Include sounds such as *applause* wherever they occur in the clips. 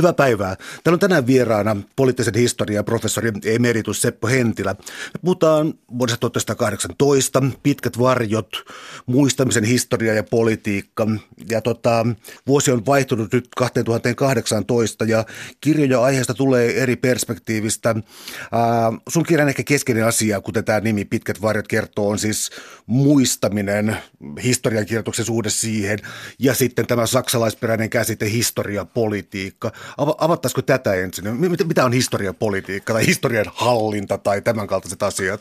Hyvää päivää. Täällä on tänään vieraana poliittisen historian professori emeritus Seppo Hentilä. Me puhutaan vuodesta 1918, pitkät varjot, muistamisen historia ja politiikka. Ja tota, vuosi on vaihtunut nyt 2018 ja kirjoja aiheesta tulee eri perspektiivistä. Ää, sun kirjan ehkä keskeinen asia, kuten tämä nimi Pitkät varjot kertoo, on siis muistaminen, historiankirjoituksen suhde siihen ja sitten tämä saksalaisperäinen käsite historiapolitiikka. Avattaisiko tätä ensin? Mitä on historiapolitiikka tai historian hallinta tai tämän kaltaiset asiat?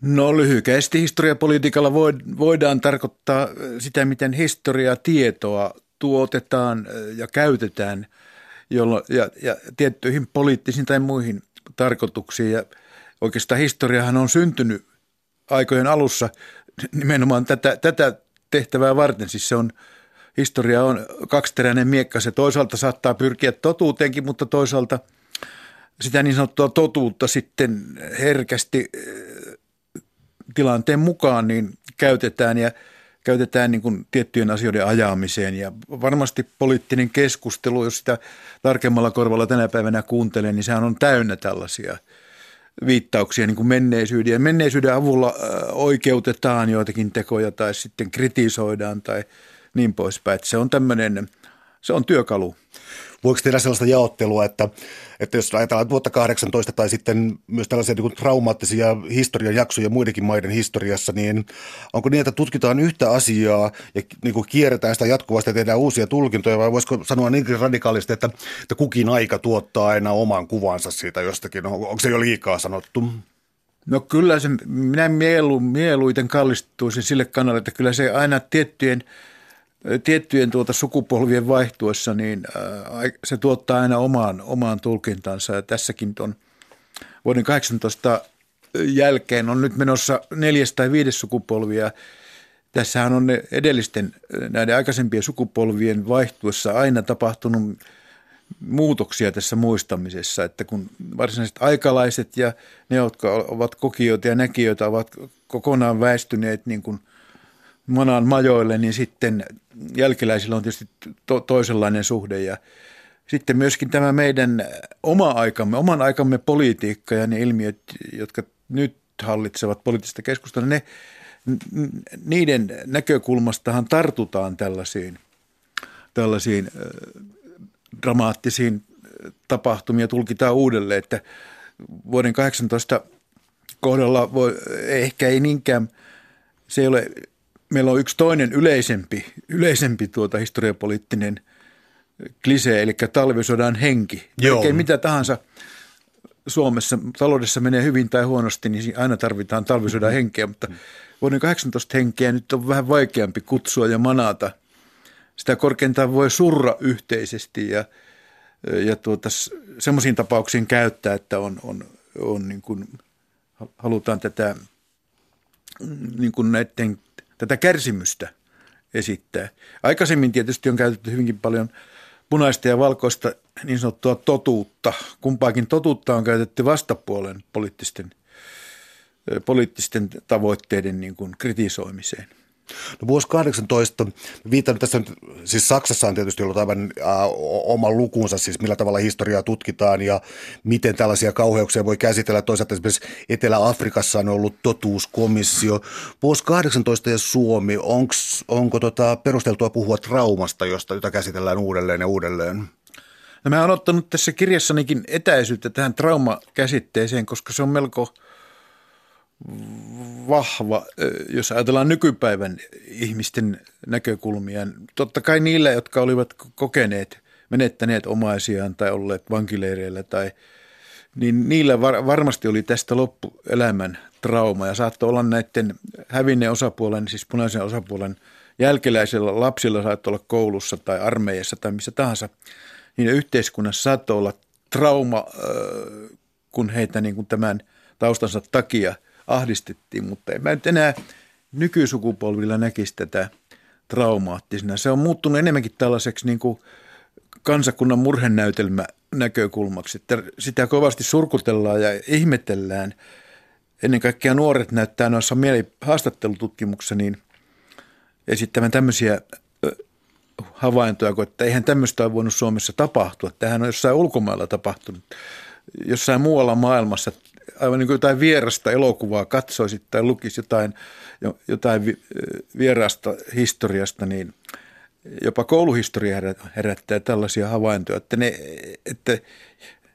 No lyhykäisesti historiapolitiikalla voidaan tarkoittaa sitä, miten historiatietoa tuotetaan ja käytetään jollo, ja, ja tiettyihin poliittisiin tai muihin tarkoituksiin. Ja oikeastaan historiahan on syntynyt aikojen alussa nimenomaan tätä, tätä tehtävää varten. Siis se on – historia on kaksiteräinen miekka. Se toisaalta saattaa pyrkiä totuuteenkin, mutta toisaalta sitä niin sanottua totuutta sitten herkästi eh, tilanteen mukaan niin käytetään ja käytetään niin kuin tiettyjen asioiden ajaamiseen. Ja varmasti poliittinen keskustelu, jos sitä tarkemmalla korvalla tänä päivänä kuuntelee, niin sehän on täynnä tällaisia viittauksia niin kuin menneisyyden. Ja menneisyyden avulla eh, oikeutetaan joitakin tekoja tai sitten kritisoidaan tai – niin poispäin. Että se on tämmöinen, se on työkalu. Voiko tehdä sellaista jaottelua, että, että jos ajatellaan vuotta 18 tai sitten myös tällaisia niin traumaattisia historian jaksoja muidenkin maiden historiassa, niin onko niin, että tutkitaan yhtä asiaa ja niin kuin kierretään sitä jatkuvasti ja tehdään uusia tulkintoja vai voisiko sanoa niin radikaalisti, että, että kukin aika tuottaa aina oman kuvansa siitä jostakin? Onko se jo liikaa sanottu? No kyllä se, minä mielu, mieluiten kallistuisin sille kannalle, että kyllä se aina tiettyjen – tiettyjen tuota sukupolvien vaihtuessa, niin se tuottaa aina omaan, omaan tulkintansa. Ja tässäkin tuon vuoden 18 jälkeen on nyt menossa neljäs tai viides sukupolvia. Tässähän on ne edellisten, näiden aikaisempien sukupolvien vaihtuessa aina tapahtunut muutoksia tässä muistamisessa, että kun varsinaiset aikalaiset ja ne, jotka ovat kokijoita ja näkijöitä, ovat kokonaan väistyneet niin kuin manan majoille, niin sitten jälkeläisillä on tietysti to- toisenlainen suhde. Ja sitten myöskin tämä meidän oma aikamme, oman aikamme politiikka ja ne ilmiöt, jotka nyt hallitsevat poliittista keskustelua, ne, niiden näkökulmastahan tartutaan tällaisiin, tällaisiin dramaattisiin tapahtumia, tulkitaan uudelleen, että vuoden 18 kohdalla voi, ehkä ei niinkään, se ei ole meillä on yksi toinen yleisempi, yleisempi tuota historiapoliittinen klisee, eli talvisodan henki. Joo. mitä tahansa Suomessa taloudessa menee hyvin tai huonosti, niin aina tarvitaan talvisodan henkeä, mutta vuoden 18 henkeä nyt on vähän vaikeampi kutsua ja manata. Sitä korkeintaan voi surra yhteisesti ja, ja tuota, semmoisiin tapauksiin käyttää, että on, on, on niin kuin, halutaan tätä niin kuin näiden tätä kärsimystä esittää. Aikaisemmin tietysti on käytetty hyvinkin paljon punaista ja valkoista niin sanottua totuutta. Kumpaakin totuutta on käytetty vastapuolen poliittisten, poliittisten tavoitteiden niin kuin kritisoimiseen. No vuosi 18, viitan tässä nyt, siis Saksassa on tietysti ollut aivan äh, oma lukunsa, siis millä tavalla historiaa tutkitaan ja miten tällaisia kauheuksia voi käsitellä. Toisaalta esimerkiksi Etelä-Afrikassa on ollut totuuskomissio. Vuosi 18 ja Suomi, onks, onko tota perusteltua puhua traumasta, josta, jota käsitellään uudelleen ja uudelleen? No mä oon ottanut tässä kirjassanikin etäisyyttä tähän traumakäsitteeseen, koska se on melko – vahva, jos ajatellaan nykypäivän ihmisten näkökulmia. Totta kai niillä, jotka olivat kokeneet, menettäneet omaisiaan tai olleet vankileireillä tai niin niillä var, varmasti oli tästä loppuelämän trauma ja saattoi olla näiden hävinneen osapuolen, siis punaisen osapuolen jälkeläisillä lapsilla saattoi olla koulussa tai armeijassa tai missä tahansa. Niin yhteiskunnassa saattoi olla trauma, kun heitä niin kuin tämän taustansa takia – ahdistettiin, mutta en mä nyt enää nykysukupolvilla näkisi tätä traumaattisena. Se on muuttunut enemmänkin tällaiseksi niin kuin kansakunnan murhenäytelmä näkökulmaksi, että sitä kovasti surkutellaan ja ihmetellään. Ennen kaikkea nuoret näyttää noissa mieli haastattelututkimuksissa niin esittävän tämmöisiä havaintoja, että eihän tämmöistä ole voinut Suomessa tapahtua. Tähän on jossain ulkomailla tapahtunut, jossain muualla maailmassa aivan niin kuin jotain vierasta elokuvaa katsoisit tai lukisi jotain, jotain vierasta historiasta, niin jopa kouluhistoria herättää tällaisia havaintoja, että ne, että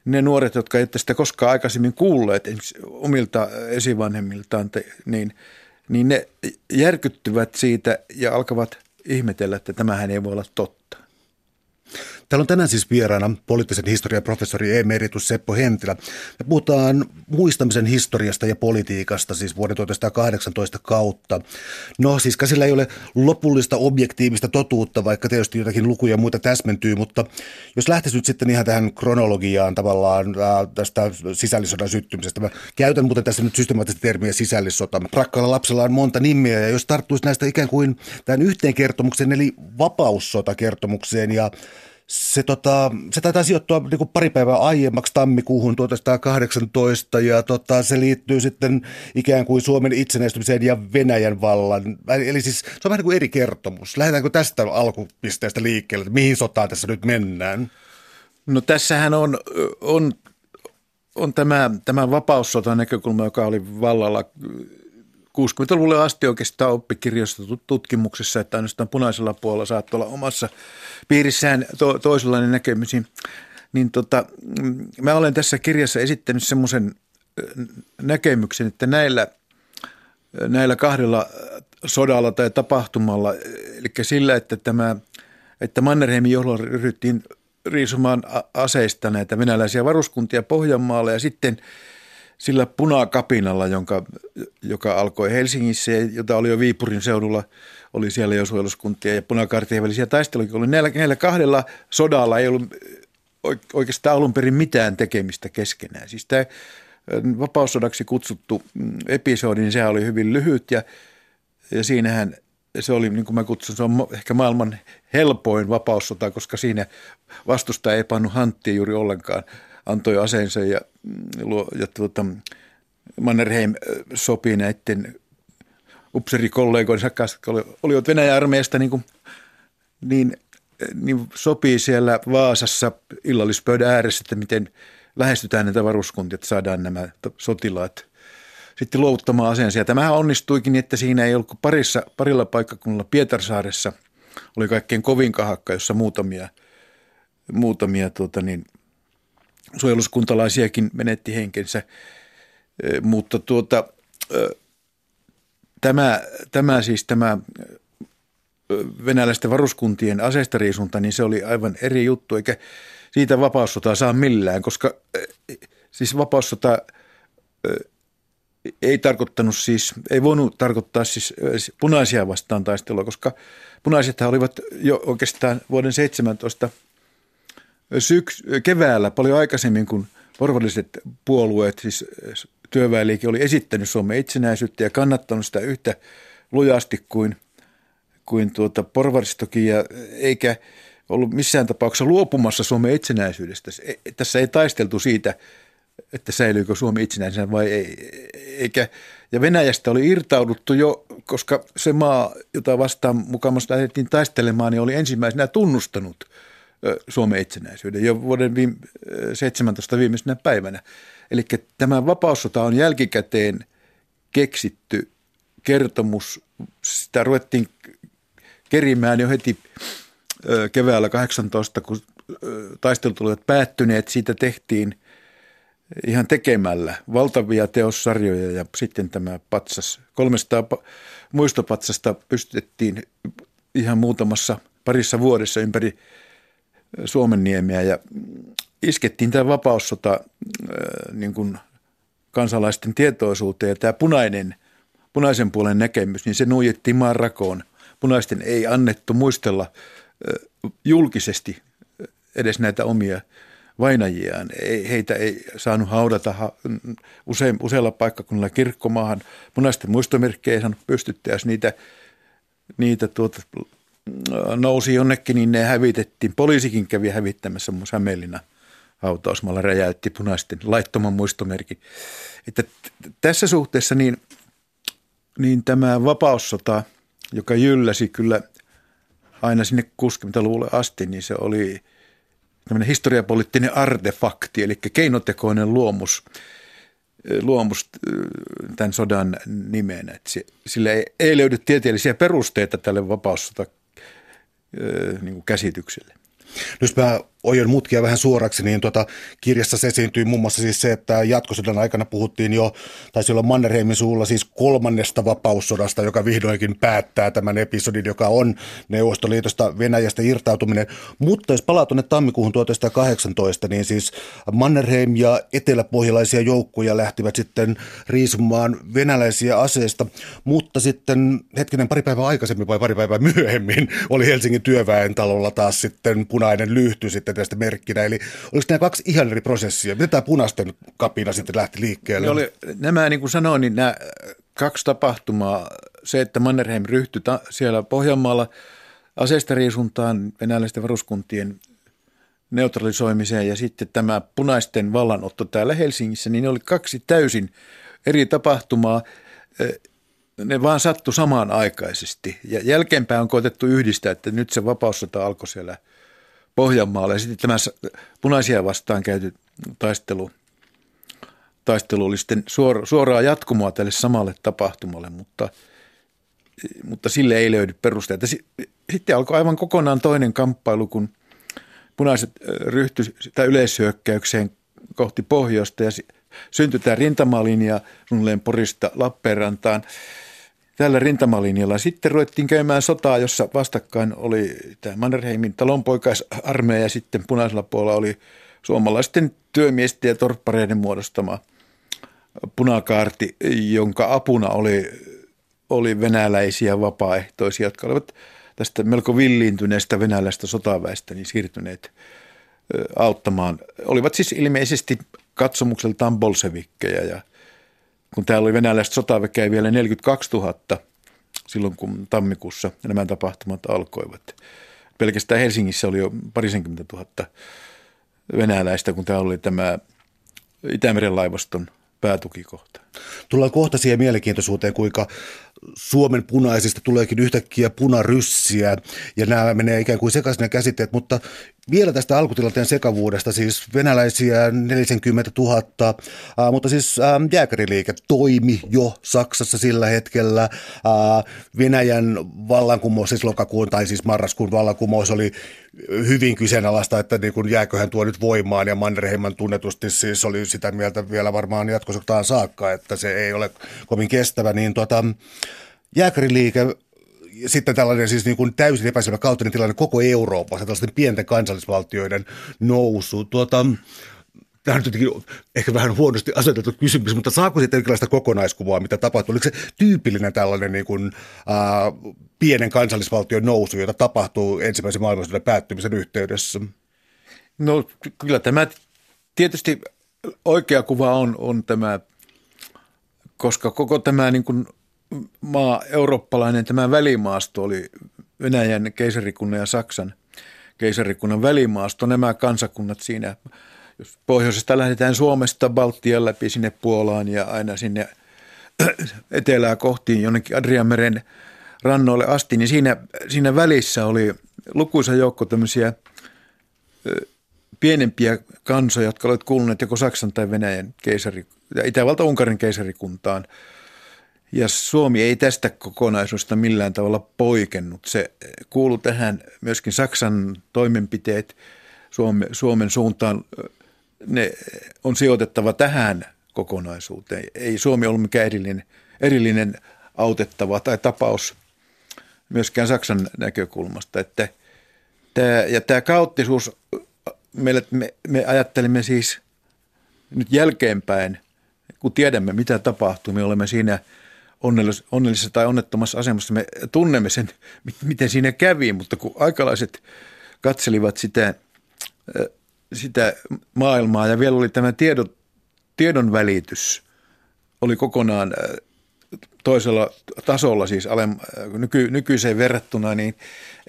ne nuoret, jotka eivät sitä koskaan aikaisemmin kuulleet omilta esivanhemmiltaan, niin, niin ne järkyttyvät siitä ja alkavat ihmetellä, että tämähän ei voi olla totta. Täällä on tänään siis vieraana poliittisen historian professori emeritus Seppo Hentilä. Me puhutaan muistamisen historiasta ja politiikasta siis vuoden 1918 kautta. No siis sillä ei ole lopullista objektiivista totuutta, vaikka tietysti jotakin lukuja ja muita täsmentyy, mutta jos lähtisi nyt sitten ihan tähän kronologiaan tavallaan tästä sisällissodan syttymisestä. Mä käytän muuten tässä nyt systemaattista termiä sisällissota. Rakkaalla lapsella on monta nimiä ja jos tarttuisi näistä ikään kuin tämän yhteen kertomuksen eli vapaussotakertomukseen ja se, tota, se taitaa sijoittua niin pari päivää aiemmaksi tammikuuhun 1918 ja tota, se liittyy sitten ikään kuin Suomen itsenäistymiseen ja Venäjän vallan. Eli siis se on vähän niin kuin eri kertomus. Lähdetäänkö tästä alkupisteestä liikkeelle, että mihin sotaan tässä nyt mennään? No tässähän on, on, on tämä, tämä vapaussotan näkökulma, joka oli vallalla 60-luvulle asti oikeastaan oppikirjoista tutkimuksessa, että ainoastaan punaisella puolella saattoi olla omassa piirissään to, toisenlainen näkemys. Niin tota, mä olen tässä kirjassa esittänyt semmoisen näkemyksen, että näillä, näillä kahdella sodalla tai tapahtumalla, eli sillä, että tämä että Mannerheimin johdolla ryhdyttiin riisumaan aseista näitä venäläisiä varuskuntia Pohjanmaalle ja sitten – sillä punakapinalla, jonka, joka alkoi Helsingissä ja jota oli jo Viipurin seudulla, oli siellä jo suojeluskuntia ja punakaartien välisiä taisteluja. Oli näillä, näillä kahdella sodalla ei ollut oikeastaan alun perin mitään tekemistä keskenään. Siis tämä vapaussodaksi kutsuttu mm, episodi, niin se oli hyvin lyhyt ja, ja siinähän se oli, niin kuin mä kutsun, se on ehkä maailman helpoin vapaussota, koska siinä vastustaja ei pannut hanttia juuri ollenkaan – antoi aseensa ja, ja tuota, Mannerheim sopii näiden upserikollegoinsa kanssa, jotka olivat Venäjän armeijasta, niin, kuin, niin, niin sopii siellä Vaasassa illallispöydän ääressä, että miten lähestytään näitä varuskuntia, että saadaan nämä sotilaat sitten luovuttamaan aseensa. Ja tämähän onnistuikin, että siinä ei ollut parissa, parilla paikkakunnalla Pietarsaaressa oli kaikkein kovin kahakka, jossa muutamia, muutamia tuota niin, suojeluskuntalaisiakin menetti henkensä, mutta tuota, tämä, tämä siis tämä venäläisten varuskuntien aseistariisunta, niin se oli aivan eri juttu, eikä siitä vapaussota saa millään, koska siis vapaussota ei tarkoittanut siis, ei voinut tarkoittaa siis punaisia vastaan taistelua, koska punaisethan olivat jo oikeastaan vuoden 17 – syks, keväällä paljon aikaisemmin kuin porvalliset puolueet, siis työväenliike oli esittänyt Suomen itsenäisyyttä ja kannattanut sitä yhtä lujasti kuin, kuin tuota porvaristokin, ja eikä ollut missään tapauksessa luopumassa Suomen itsenäisyydestä. Tässä ei taisteltu siitä, että säilyykö Suomi itsenäisenä vai ei. Eikä, ja Venäjästä oli irtauduttu jo, koska se maa, jota vastaan mukamassa lähdettiin taistelemaan, niin oli ensimmäisenä tunnustanut – Suomen itsenäisyyden jo vuoden 17 viimeisenä päivänä. Eli tämä vapaussota on jälkikäteen keksitty kertomus. Sitä ruvettiin kerimään jo heti keväällä 18, kun taistelut olivat päättyneet. Siitä tehtiin ihan tekemällä valtavia teossarjoja ja sitten tämä patsas, 300 muistopatsasta pystytettiin ihan muutamassa parissa vuodessa ympäri Suomenniemeä ja iskettiin tämä vapaussota äh, niin kuin kansalaisten tietoisuuteen ja tämä punainen, punaisen puolen näkemys, niin se nuijettiin maan rakoon. Punaisten ei annettu muistella äh, julkisesti edes näitä omia vainajiaan. Ei, heitä ei saanut haudata usein, useilla paikkakunnilla kirkkomaahan. Punaisten muistomerkkejä ei saanut pystyttää, jos niitä, niitä tuota, nousi jonnekin, niin ne hävitettiin. Poliisikin kävi hävittämässä mun Hämeenlinna hautausmaalla räjäytti punaisten laittoman muistomerkin. Että tässä suhteessa niin, niin tämä vapaussota, joka jylläsi kyllä aina sinne 60-luvulle asti, niin se oli tämmöinen historiapoliittinen artefakti, eli keinotekoinen luomus, luomus tämän sodan nimenä. Sille ei, ei löydy tieteellisiä perusteita tälle vapaussota niin käsitykselle. Jos mä ojon mutkia vähän suoraksi, niin tuota, kirjassa se esiintyy muun muassa siis se, että jatkosodan aikana puhuttiin jo, taisi olla Mannerheimin suulla siis kolmannesta vapaussodasta, joka vihdoinkin päättää tämän episodin, joka on Neuvostoliitosta Venäjästä irtautuminen. Mutta jos palaa tuonne tammikuuhun 1918, niin siis Mannerheim ja eteläpohjalaisia joukkoja lähtivät sitten riisumaan venäläisiä aseista, mutta sitten hetkinen pari päivää aikaisemmin vai pari päivää myöhemmin oli Helsingin työväen talolla taas sitten punainen lyhty sitten tästä merkkinä. Eli oliko nämä kaksi ihan eri prosessia? Miten tämä punaisten kapina sitten lähti liikkeelle? Oli, nämä, niin kuin sanoin, niin nämä kaksi tapahtumaa, se, että Mannerheim ryhtyi ta- siellä Pohjanmaalla aseistariisuntaan venäläisten varuskuntien neutralisoimiseen ja sitten tämä punaisten vallanotto täällä Helsingissä, niin ne oli kaksi täysin eri tapahtumaa. Ne vaan sattu samanaikaisesti ja jälkeenpäin on koetettu yhdistää, että nyt se vapaussota alkoi siellä – Pohjanmaalla. Ja sitten tämä punaisia vastaan käyty taistelu, taistelu oli sitten suora, suoraa jatkumoa tälle samalle tapahtumalle, mutta, mutta sille ei löydy perusteita. Sitten alkoi aivan kokonaan toinen kamppailu, kun punaiset ryhtyi sitä yleishyökkäykseen kohti pohjoista ja syntyi tämä rintamalinja Porista Lappeenrantaan tällä rintamalinjalla. Sitten ruvettiin käymään sotaa, jossa vastakkain oli tämä Mannerheimin talonpoikaisarmeija ja sitten punaisella puolella oli suomalaisten työmiesten ja torppareiden muodostama punakaarti, jonka apuna oli, oli venäläisiä vapaaehtoisia, jotka olivat tästä melko villiintyneestä venäläistä sotaväestä niin siirtyneet auttamaan. Olivat siis ilmeisesti katsomukseltaan bolsevikkeja ja – kun täällä oli venäläistä sotaväkeä vielä 42 000 silloin, kun tammikuussa nämä tapahtumat alkoivat. Pelkästään Helsingissä oli jo parisenkymmentä tuhatta venäläistä, kun täällä oli tämä Itämeren laivaston päätukikohta. Tullaan kohta siihen mielenkiintoisuuteen, kuinka Suomen punaisista tuleekin yhtäkkiä punaryssiä ja nämä menee ikään kuin sekaisin ne käsitteet, mutta vielä tästä alkutilanteen sekavuudesta, siis venäläisiä 40 000, äh, mutta siis äh, jääkäriliike toimi jo Saksassa sillä hetkellä. Äh, Venäjän vallankumous, siis lokakuun tai siis marraskuun vallankumous oli hyvin kyseenalaista, että niin kuin jääköhän tuo nyt voimaan ja Mannerheiman tunnetusti siis oli sitä mieltä vielä varmaan jatkosotaan saakka, että se ei ole kovin kestävä, niin tota, jääkäriliike sitten tällainen siis niin kuin täysin epäselvä kautinen tilanne koko Euroopassa, tällaisten pienten kansallisvaltioiden nousu. Tuota, tämä on jotenkin ehkä vähän huonosti asetettu kysymys, mutta saako sitten jonkinlaista kokonaiskuvaa, mitä tapahtui? Oliko se tyypillinen tällainen niin kuin, äh, pienen kansallisvaltion nousu, jota tapahtuu ensimmäisen maailmansodan päättymisen yhteydessä? No kyllä tämä tietysti oikea kuva on, on tämä, koska koko tämä niin kuin maa, eurooppalainen tämä välimaasto oli Venäjän keisarikunnan ja Saksan keisarikunnan välimaasto. Nämä kansakunnat siinä, jos pohjoisesta lähdetään Suomesta Baltian läpi sinne Puolaan ja aina sinne *clears throat* etelää kohti jonnekin Adriameren rannoille asti, niin siinä, siinä välissä oli lukuisa joukko tämmöisiä pienempiä kansoja, jotka olivat kuuluneet joko Saksan tai Venäjän keisari, Itävalta-Unkarin keisarikuntaan – ja Suomi ei tästä kokonaisuudesta millään tavalla poikennut. Se kuuluu tähän myöskin Saksan toimenpiteet Suomen, Suomen suuntaan. Ne on sijoitettava tähän kokonaisuuteen. Ei Suomi ollut mikään erillinen, erillinen autettava tai tapaus myöskään Saksan näkökulmasta. Että tämä, ja tämä kaoottisuus, me, me, me ajattelimme siis nyt jälkeenpäin, kun tiedämme mitä tapahtuu, me olemme siinä – onnellis- onnellisessa tai onnettomassa asemassa. Me tunnemme sen, miten siinä kävi, mutta kun aikalaiset katselivat sitä, sitä maailmaa ja vielä oli tämä tiedon, tiedon välitys, oli kokonaan toisella tasolla, siis alem, nyky, nykyiseen verrattuna, niin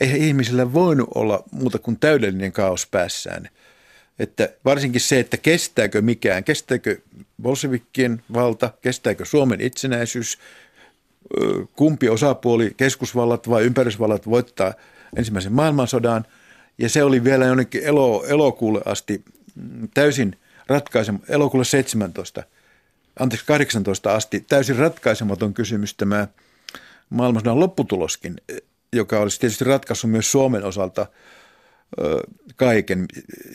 ei ihmisillä voinut olla muuta kuin täydellinen kaos päässään. Että varsinkin se, että kestääkö mikään, kestääkö bolshevikkien valta, kestääkö Suomen itsenäisyys, kumpi osapuoli, keskusvallat vai ympärysvallat voittaa ensimmäisen maailmansodan. Ja se oli vielä jonnekin elo, elokuulle asti mm, täysin ratkaisematon, elokuulle 17, anteeksi 18 asti täysin ratkaisematon kysymys tämä maailmansodan lopputuloskin, joka olisi tietysti ratkaissut myös Suomen osalta ö, kaiken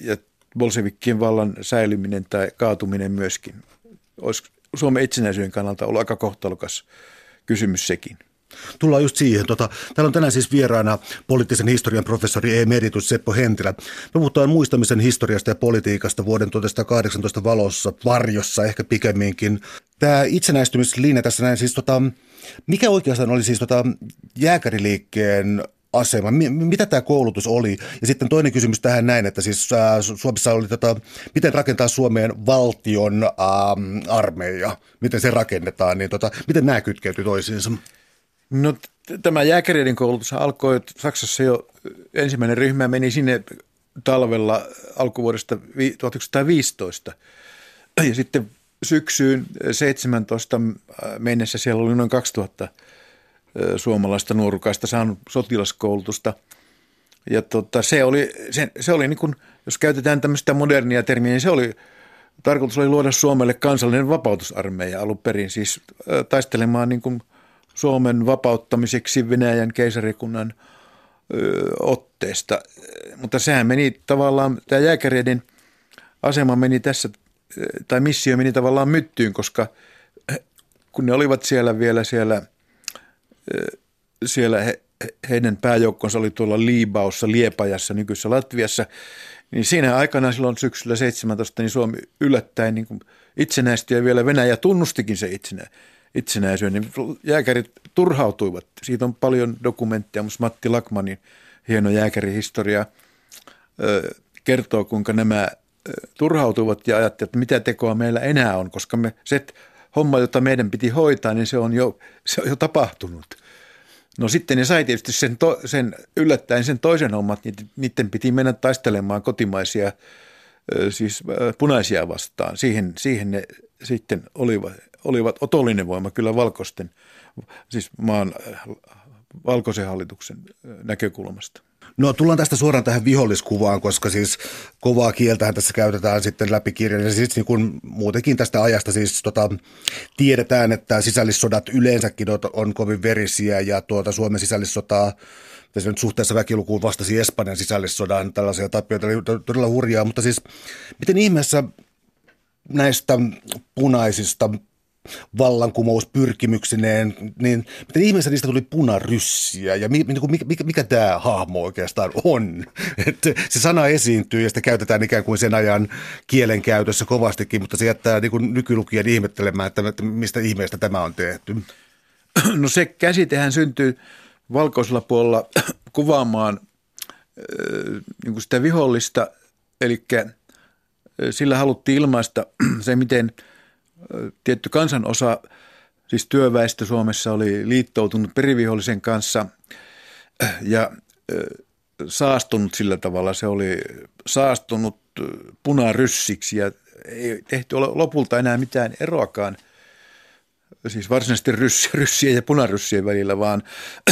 ja bolsevikkien vallan säilyminen tai kaatuminen myöskin. Olisi Suomen itsenäisyyden kannalta ollut aika kohtalokas kysymys sekin. Tullaan just siihen. Tota, täällä on tänään siis vieraana poliittisen historian professori emeritus Seppo Hentilä. Me puhutaan muistamisen historiasta ja politiikasta vuoden 1918 valossa, varjossa ehkä pikemminkin. Tämä itsenäistymislinja tässä näin siis, tota, mikä oikeastaan oli siis tota, jääkäriliikkeen asema? Mitä tämä koulutus oli? Ja sitten toinen kysymys tähän näin, että siis Suomessa oli, tota, miten rakentaa Suomeen valtion ää, armeija? Miten se rakennetaan? Niin, tota, miten nämä kytkeytyy toisiinsa? No tämä jääkäreiden koulutus alkoi Saksassa jo ensimmäinen ryhmä meni sinne talvella alkuvuodesta 1915 ja sitten syksyyn 17 mennessä siellä oli noin 2000 suomalaista nuorukaista saanut sotilaskoulutusta. Ja tota, se oli, se, se oli niin kuin, jos käytetään tämmöistä modernia termiä, niin se oli, tarkoitus oli luoda Suomelle kansallinen vapautusarmeija alun perin, siis taistelemaan niin kuin Suomen vapauttamiseksi Venäjän keisarikunnan otteesta. Mutta sehän meni tavallaan, tämä jääkäreiden asema meni tässä, tai missio meni tavallaan myttyyn, koska kun ne olivat siellä vielä siellä, siellä he, heidän pääjoukkonsa oli tuolla Liibaussa, Liepajassa, nykyisessä Latviassa, niin siinä aikana silloin syksyllä 17, niin Suomi yllättäen niin itsenäistyi ja vielä Venäjä tunnustikin se itsenäisyyden itsenäisyyden, niin jääkärit turhautuivat. Siitä on paljon dokumentteja, mutta Matti Lakmanin hieno jääkärihistoria kertoo, kuinka nämä turhautuivat ja ajattelivat, että mitä tekoa meillä enää on, koska me, se homma, jota meidän piti hoitaa, niin se on jo, se on jo tapahtunut. No sitten ne sai tietysti sen, to, sen yllättäen sen toisen hommat, niin niiden piti mennä taistelemaan kotimaisia, siis punaisia vastaan. Siihen, siihen ne sitten olivat olivat otollinen voima kyllä valkoisten, siis maan valkoisen hallituksen näkökulmasta. No tullaan tästä suoraan tähän viholliskuvaan, koska siis kovaa kieltähän tässä käytetään sitten läpi kirjan. Ja siis niin kuin muutenkin tästä ajasta siis tota, tiedetään, että sisällissodat yleensäkin on kovin verisiä ja tuota Suomen sisällissotaa tässä nyt suhteessa väkilukuun vastasi Espanjan sisällissodan tällaisia tappioita, oli todella hurjaa, mutta siis miten ihmeessä näistä punaisista vallankumouspyrkimyksineen, niin miten ihmeessä niistä tuli punaryssiä ja mi, niin mikä, mikä, mikä tämä hahmo oikeastaan on? *laughs* Että se sana esiintyy ja sitä käytetään ikään kuin sen ajan kielenkäytössä kovastikin, mutta se jättää niin kuin nykylukijan ihmettelemään, että, mistä ihmeestä tämä on tehty. No se käsitehän syntyy valkoisella puolella *clears throat* kuvaamaan niin kuin sitä vihollista, eli sillä haluttiin ilmaista *clears throat* se, miten – tietty kansanosa, siis työväestö Suomessa oli liittoutunut perivihollisen kanssa ja saastunut sillä tavalla. Se oli saastunut punaryssiksi ja ei tehty lopulta enää mitään eroakaan siis varsinaisesti *laughs* ryssien ja punaryssien välillä, vaan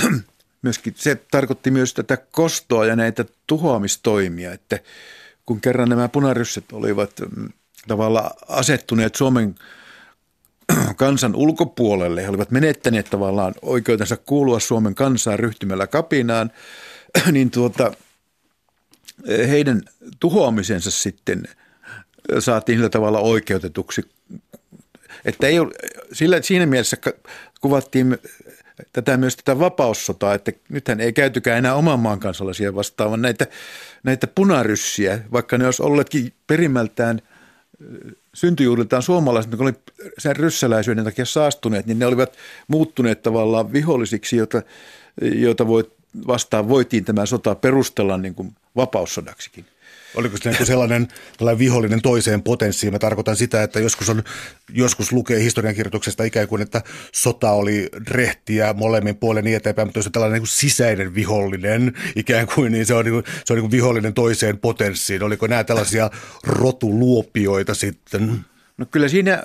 *clears throat* myöskin se tarkoitti myös tätä kostoa ja näitä tuhoamistoimia, että kun kerran nämä punarysset olivat mm, tavalla asettuneet Suomen kansan ulkopuolelle. He olivat menettäneet tavallaan oikeutensa kuulua Suomen kansaan ryhtymällä kapinaan, *clears throat* niin tuota, heidän tuhoamisensa sitten saatiin sillä tavalla oikeutetuksi. Että ei ole, sillä, siinä mielessä kuvattiin tätä myös tätä vapaussotaa, että nythän ei käytykään enää oman maan kansalaisia vastaan, vaan näitä, näitä punaryssiä, vaikka ne olisi olleetkin perimmältään – syntyjuuriltaan suomalaiset, jotka oli sen ryssäläisyyden takia saastuneet, niin ne olivat muuttuneet tavallaan vihollisiksi, joita, joita voit, vastaan voitiin tämä sota perustella niin kuin vapaussodaksikin. Oliko se niin sellainen tällainen vihollinen toiseen potenssiin? Mä tarkoitan sitä, että joskus, on, joskus lukee historiankirjoituksesta ikään kuin, että sota oli rehtiä molemmin puolen niin eteenpäin, mutta jos on tällainen niin kuin sisäinen vihollinen ikään kuin, niin se on, niin kuin, se on niin kuin vihollinen toiseen potenssiin. Oliko nämä tällaisia rotuluopioita sitten? No kyllä siinä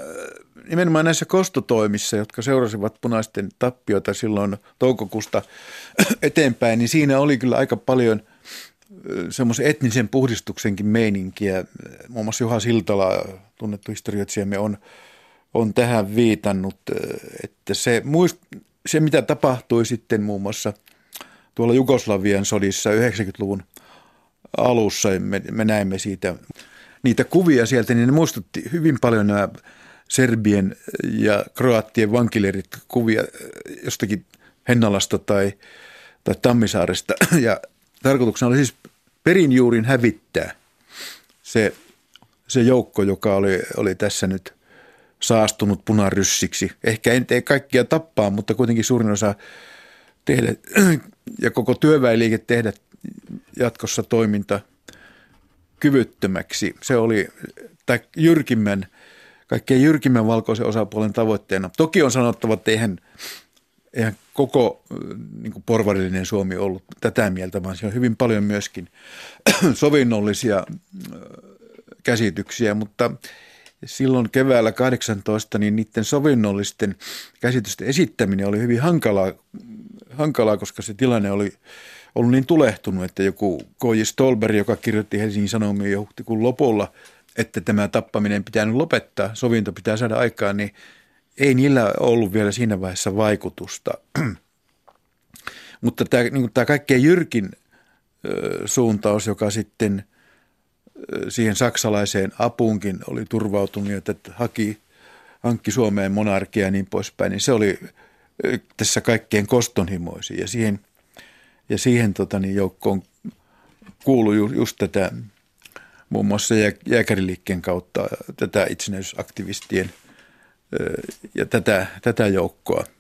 nimenomaan näissä kostotoimissa, jotka seurasivat punaisten tappiota silloin toukokuusta *coughs* eteenpäin, niin siinä oli kyllä aika paljon semmoisen etnisen puhdistuksenkin meininkiä. Muun muassa Juha Siltala, tunnettu historioitsijamme, on, on tähän viitannut, että se, muist, se mitä tapahtui sitten muun muassa tuolla Jugoslavian sodissa 90-luvun alussa, me, me näimme siitä niitä kuvia sieltä, niin ne muistutti hyvin paljon nämä Serbien ja Kroattien vankileirit kuvia jostakin Hennalasta tai, tai Tammisaaresta. *clears throat* Ja tarkoituksena oli siis perinjuurin hävittää se, se joukko, joka oli, oli tässä nyt saastunut punaryssiksi. Ehkä ei, ei kaikkia tappaa, mutta kuitenkin suurin osa tehdä ja koko työväenliike tehdä jatkossa toiminta kyvyttömäksi. Se oli tai jyrkimmän, kaikkein jyrkimmän valkoisen osapuolen tavoitteena. Toki on sanottava, että eihän, eihän koko niin kuin porvarillinen Suomi ollut tätä mieltä, vaan siellä on hyvin paljon myöskin *clears throat* sovinnollisia käsityksiä, mutta silloin keväällä 18 niin niiden sovinnollisten käsitysten esittäminen oli hyvin hankalaa, hankalaa koska se tilanne oli ollut niin tulehtunut, että joku K.J. Stolberg, joka kirjoitti Helsingin Sanomia jo huhtikuun lopulla, että tämä tappaminen pitää nyt lopettaa, sovinto pitää saada aikaan, niin ei niillä ollut vielä siinä vaiheessa vaikutusta. *clears throat* Mutta tämä, niin tämä kaikkein jyrkin suuntaus, joka sitten siihen saksalaiseen apuunkin oli turvautunut, että haki, hankki Suomeen monarkia ja niin poispäin, niin se oli tässä kaikkein kostonhimoisin ja siihen, ja siihen tota, niin joukkoon kuului ju, just tätä muun muassa jääkäriliikkeen kautta tätä itsenäisyysaktivistien ja tätä, tätä joukkoa –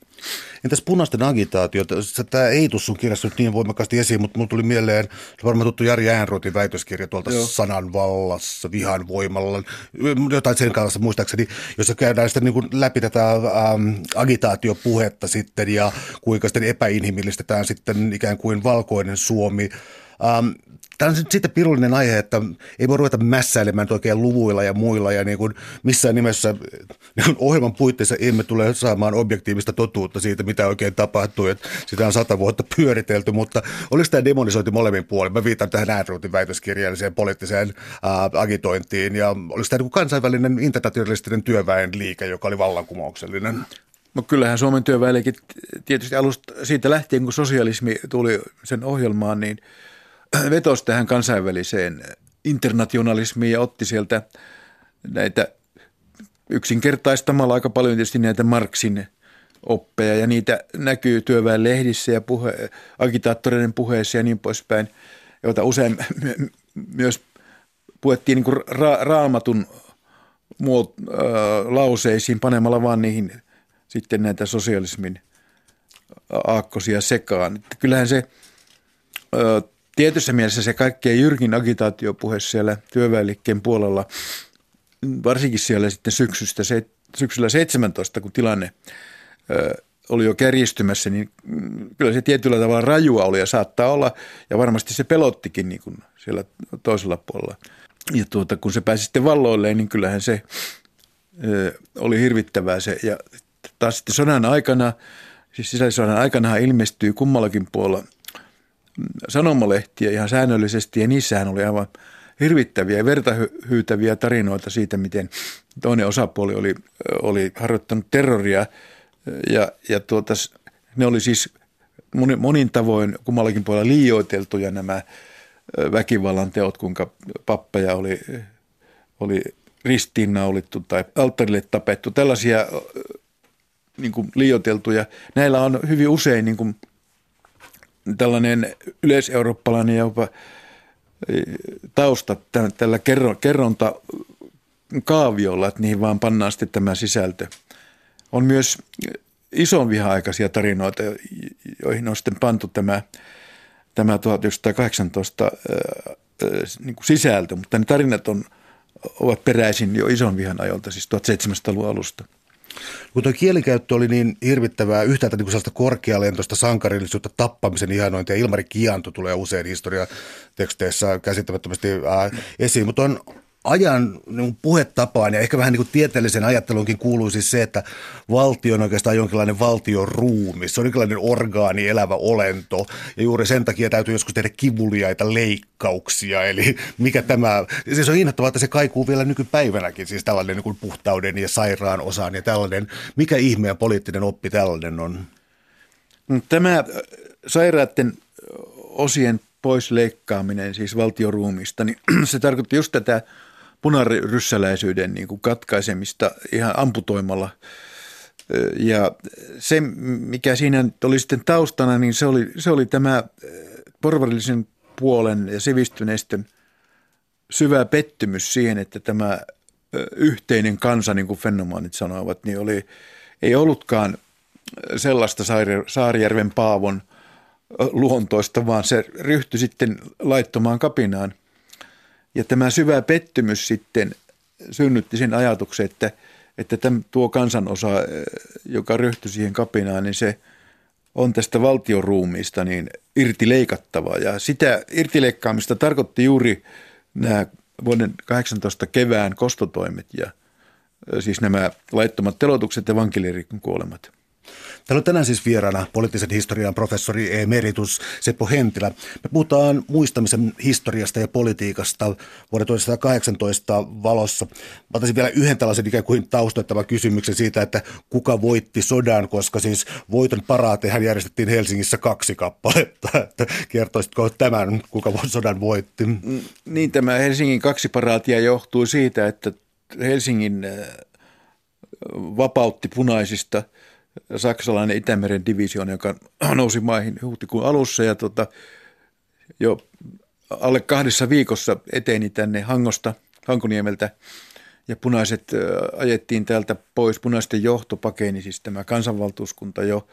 Entäs punaisten agitaatiot? Tämä ei tule sun kirjassa nyt niin voimakkaasti esiin, mutta mulla tuli mieleen varmaan tuttu Jari Äänruotin väitöskirja tuolta Joo. sananvallassa, vihan voimalla, jotain sen kanssa muistaakseni, jossa käydään sitten niin kuin läpi tätä ähm, agitaatiopuhetta sitten ja kuinka sitten epäinhimillistetään sitten ikään kuin valkoinen Suomi. Ähm, Tämä on sitten pirullinen aihe, että ei voi ruveta mässäilemään oikein luvuilla ja muilla ja niin kuin missään nimessä niin kuin ohjelman puitteissa emme tule saamaan objektiivista totuutta siitä, mitä oikein tapahtui. Että sitä on sata vuotta pyöritelty, mutta oliko tämä demonisointi molemmin puolin? Mä viitan tähän Andrewtin väitöskirjalliseen poliittiseen ää, agitointiin ja oliko tämä niin kuin kansainvälinen internationalistinen työväen liike, joka oli vallankumouksellinen? No kyllähän Suomen työväenliike tietysti alusta siitä lähtien, kun sosialismi tuli sen ohjelmaan, niin – vetosi tähän kansainväliseen internationalismiin ja otti sieltä näitä yksinkertaistamalla aika paljon tietysti näitä Marksin oppeja ja niitä näkyy työväen lehdissä ja puhe, agitaattoreiden puheissa ja niin poispäin, joita usein myös puettiin niin ra- raamatun muot, äh, lauseisiin panemalla vaan niihin sitten näitä sosialismin aakkosia sekaan. Että kyllähän se äh, tietyssä mielessä se kaikkein jyrkin agitaatiopuhe siellä työväenliikkeen puolella, varsinkin siellä sitten syksystä, syksyllä 17, kun tilanne oli jo kärjistymässä, niin mm, kyllä se tietyllä tavalla rajua oli ja saattaa olla, ja varmasti se pelottikin niin kuin siellä toisella puolella. Ja tuota, kun se pääsi sitten valloilleen, niin kyllähän se oli hirvittävää se. Ja taas sitten sodan aikana, siis sisällissodan aikana ilmestyy kummallakin puolella – sanomalehtiä ihan säännöllisesti ja niissähän oli aivan hirvittäviä ja vertahyytäviä tarinoita siitä, miten toinen osapuoli oli, oli harjoittanut terroria ja, ja tuota, ne oli siis monin, monin tavoin kummallakin puolella liioiteltuja nämä väkivallan teot, kuinka pappeja oli, oli ristiinnaulittu tai alttarille tapettu. Tällaisia niin kuin liioiteltuja. Näillä on hyvin usein niin kuin tällainen yleiseurooppalainen jopa e, tausta tällä kerronta kaaviolla, että niihin vaan pannaan sitten tämä sisältö. On myös ison viha-aikaisia tarinoita, joihin on sitten pantu tämä, tämä 1918 niin kuin sisältö, mutta ne tarinat on, ovat peräisin jo ison vihan ajolta, siis 1700-luvun alusta. Kun tuo kielikäyttö oli niin hirvittävää, yhtäältä niin sellaista korkealentoista sankarillisuutta, tappamisen ihanointia, Ilmari Kianto tulee usein historiateksteissä käsittämättömästi ää, esiin, mutta on ajan niin puhetapaan ja ehkä vähän niin kuin tieteellisen ajattelunkin kuuluu siis se, että valtio on oikeastaan jonkinlainen valtion ruumi. Se on jonkinlainen orgaani, elävä olento ja juuri sen takia täytyy joskus tehdä kivuliaita leikkauksia. Eli mikä tämä, siis on innoittavaa, että se kaikuu vielä nykypäivänäkin, siis tällainen niin kuin puhtauden ja sairaan osaan ja tällainen. Mikä ihme ja poliittinen oppi tällainen on? Tämä sairaiden osien pois leikkaaminen siis valtioruumista, niin *clears throat* se tarkoitti just tätä punaryssäläisyyden niin kuin katkaisemista ihan amputoimalla. Ja se, mikä siinä oli sitten taustana, niin se oli, se oli tämä porvarillisen puolen ja sivistyneistön syvä pettymys siihen, että tämä yhteinen kansa, niin kuin fenomaanit sanoivat, niin oli, ei ollutkaan sellaista Saarijärven Paavon luontoista, vaan se ryhtyi sitten laittomaan kapinaan. Ja tämä syvä pettymys sitten synnytti sen ajatuksen, että, että tämän, tuo kansanosa, joka ryhtyi siihen kapinaan, niin se on tästä valtioruumiista niin irtileikattava. Ja sitä irtileikkaamista tarkoitti juuri nämä vuoden 18 kevään kostotoimet ja siis nämä laittomat telotukset ja vankilirikon kuolemat. Täällä on tänään siis vieraana poliittisen historian professori emeritus Seppo Hentilä. Me puhutaan muistamisen historiasta ja politiikasta vuoden 1918 valossa. Mä ottaisin vielä yhden tällaisen ikään kuin taustoittavan kysymyksen siitä, että kuka voitti sodan, koska siis voiton paraatehan järjestettiin Helsingissä kaksi kappaletta. *laughs* Että kertoisitko tämän, kuka sodan voitti? Mm, niin, tämä Helsingin kaksi paraatia johtuu siitä, että Helsingin äh, vapautti punaisista – saksalainen Itämeren divisioon, joka *clears throat* nousi maihin huhtikuun alussa ja tota, jo alle kahdessa viikossa eteni tänne Hangosta, Hankoniemeltä ja punaiset ajettiin täältä pois. Punaisten johto pakeni, siis tämä kansanvaltuuskunta jo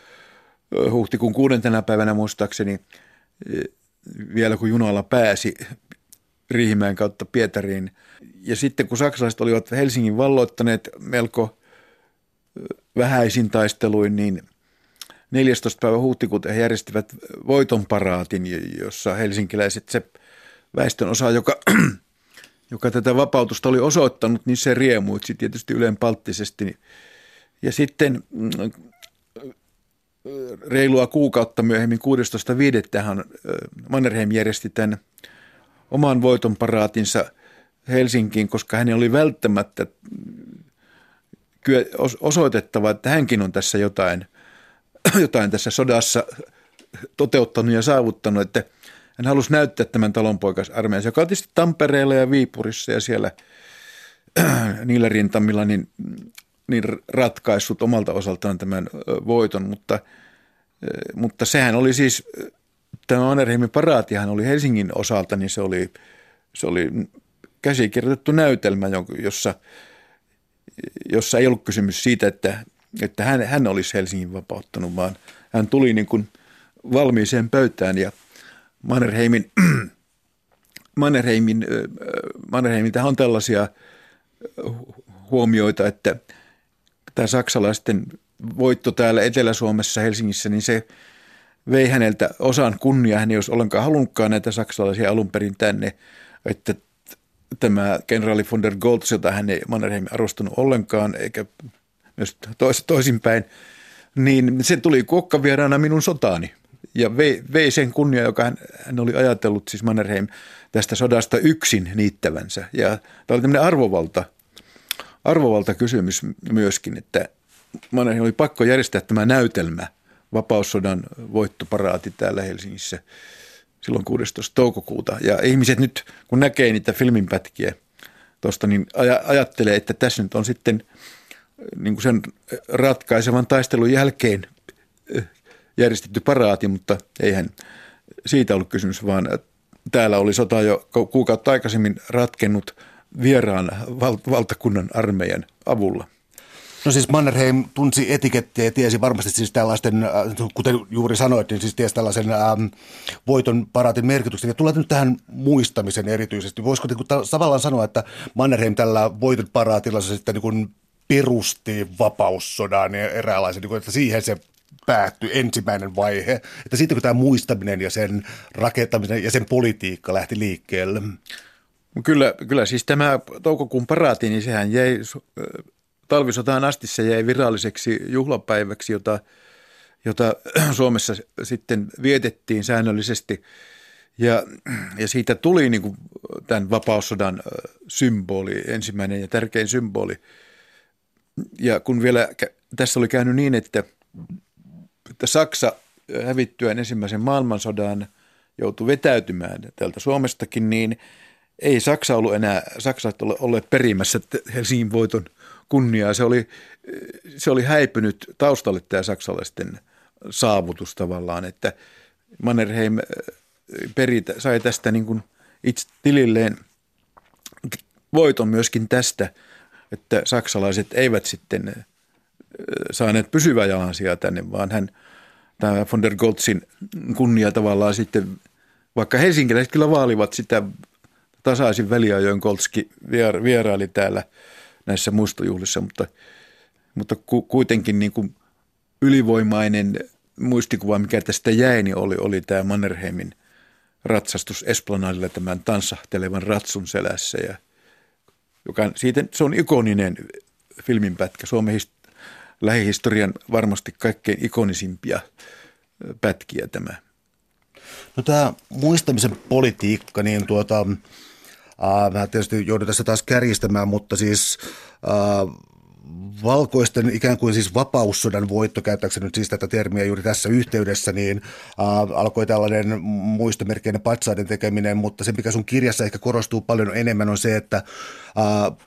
huhtikuun kuudentena päivänä muistaakseni vielä kun junalla pääsi Riihimäen kautta Pietariin. Ja sitten kun saksalaiset olivat Helsingin valloittaneet melko vähäisin taisteluin, niin 14. päivä huhtikuuta he järjestivät voitonparaatin, jossa helsinkiläiset se väestön osa, joka, *clears throat* joka tätä vapautusta oli osoittanut, niin se riemuitsi tietysti ylenpalttisesti. Ja sitten mm, reilua kuukautta myöhemmin 16.5. Mannerheim järjesti tämän oman voitonparaatinsa Helsinkiin, koska hän oli välttämättä osoitettava, että hänkin on tässä jotain, *clears throat* jotain tässä sodassa toteuttanut ja saavuttanut, että hän halusi näyttää tämän talonpoikasarmeijan, joka on tietysti Tampereella ja Viipurissa ja siellä *clears throat* niillä rintamilla niin, niin ratkaissut omalta osaltaan tämän voiton, mutta, mutta sehän oli siis, tämä Mannerheimin paraatihan oli Helsingin osalta, niin se oli, se oli käsikirjoitettu näytelmä, jossa – jossa ei ollut kysymys siitä, että, että hän, hän olisi Helsingin vapauttanut, vaan hän tuli niin kuin valmiiseen pöytään ja Mannerheimin, *clears throat* Mannerheimin, Mannerheimin on tällaisia huomioita, että tämä saksalaisten voitto täällä Etelä-Suomessa Helsingissä, niin se vei häneltä osan kunniaa. Hän ei olisi ollenkaan halunnutkaan näitä saksalaisia alun perin tänne, että tämä kenraali von der Goltz, jota hän ei Mannerheim arvostunut ollenkaan, eikä myös tois, toisinpäin, niin se tuli kuokkavieraana minun sotaani ja vei, vei sen kunnia, joka hän, hän oli ajatellut, siis Mannerheim, tästä sodasta yksin niittävänsä. Ja tämä oli tämmöinen arvovalta, arvovalta kysymys myöskin, että Mannerheim oli pakko järjestää tämä näytelmä, vapaussodan voittoparaati täällä Helsingissä – silloin 16. toukokuuta. Ja ihmiset nyt, kun näkee niitä filminpätkiä tuosta, niin aj- ajattelee, että tässä nyt on sitten niin kuin sen ratkaisevan taistelun jälkeen järjestetty paraati, mutta eihän siitä ollut kysymys, vaan täällä oli sota jo kuukautta aikaisemmin ratkennut vieraan val- valtakunnan armeijan avulla. No siis Mannerheim tunsi etikettiä ja tiesi varmasti siis tällaisten, äh, kuten juuri sanoit, niin siis tiesi tällaisen ähm, voiton paraatin merkityksen. Ja tullaan nyt tähän muistamisen erityisesti. Voisiko niin tavallaan sanoa, että Mannerheim tällä voiton paraatilla sitten niin kuin perusti vapaussodan ja eräänlaisen, niin kuin, että siihen se päättyi ensimmäinen vaihe. Että sitten kun tämä muistaminen ja sen rakentaminen ja sen politiikka lähti liikkeelle. Kyllä, kyllä siis tämä toukokuun paraati, niin sehän jäi talvisotaan asti se jäi viralliseksi juhlapäiväksi, jota, jota *clears throat* Suomessa sitten vietettiin säännöllisesti. Ja, ja siitä tuli niin kuin tämän vapaussodan symboli, ensimmäinen ja tärkein symboli. Ja kun vielä tässä oli käynyt niin, että, että Saksa hävittyään ensimmäisen maailmansodan joutui vetäytymään tältä Suomestakin, niin ei Saksa ollut enää, Saksa ole olleet perimässä Helsingin voiton kunniaa. Se oli, se oli häipynyt taustalle tämä saksalaisten saavutus tavallaan, että Mannerheim peri, sai tästä niin kuin itse tililleen voiton myöskin tästä, että saksalaiset eivät sitten saaneet pysyvää jalansijaa tänne, vaan hän, tämä von der Goltzin kunnia tavallaan sitten, vaikka helsinkiläiset kyllä vaalivat sitä tasaisin väliajoin Goltski vieraili täällä näissä muistojuhlissa, mutta, mutta ku, kuitenkin niin kuin ylivoimainen muistikuva, mikä tästä jäi, niin oli, oli tämä Mannerheimin ratsastus Esplanadilla tämän tanssahtelevan ratsun selässä. Ja, joka, siitä, se on ikoninen filminpätkä, Suomen hist- lähihistorian varmasti kaikkein ikonisimpia pätkiä tämä. No tämä muistamisen politiikka, niin tuota, äh, mä tietysti joudun tässä taas kärjistämään, mutta siis äh, valkoisten ikään kuin siis vapaussodan voitto, käyttääkseni nyt siis tätä termiä juuri tässä yhteydessä, niin äh, alkoi tällainen muistomerkkinen patsaiden tekeminen, mutta se mikä sun kirjassa ehkä korostuu paljon enemmän on se, että äh,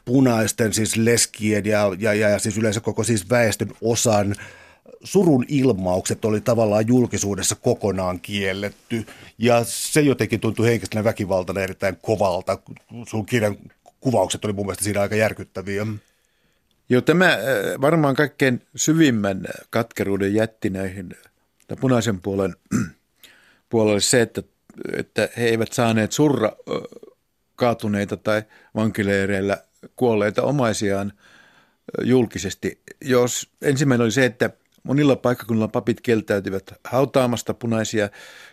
punaisten siis leskien ja, ja, ja, ja siis yleensä koko siis väestön osan surun ilmaukset oli tavallaan julkisuudessa kokonaan kielletty ja se jotenkin tuntui henkilöstön väkivaltana erittäin kovalta. Sun kirjan kuvaukset oli mun mielestä siinä aika järkyttäviä. Joo, tämä äh, varmaan kaikkein syvimmän katkeruuden jätti näihin punaisen puolen *clears throat* puolelle se, että, että he eivät saaneet surra kaatuneita tai vankileireillä kuolleita omaisiaan julkisesti. Jos ensimmäinen oli se, että monilla paikkakunnilla papit kieltäytyvät hautaamasta punaisia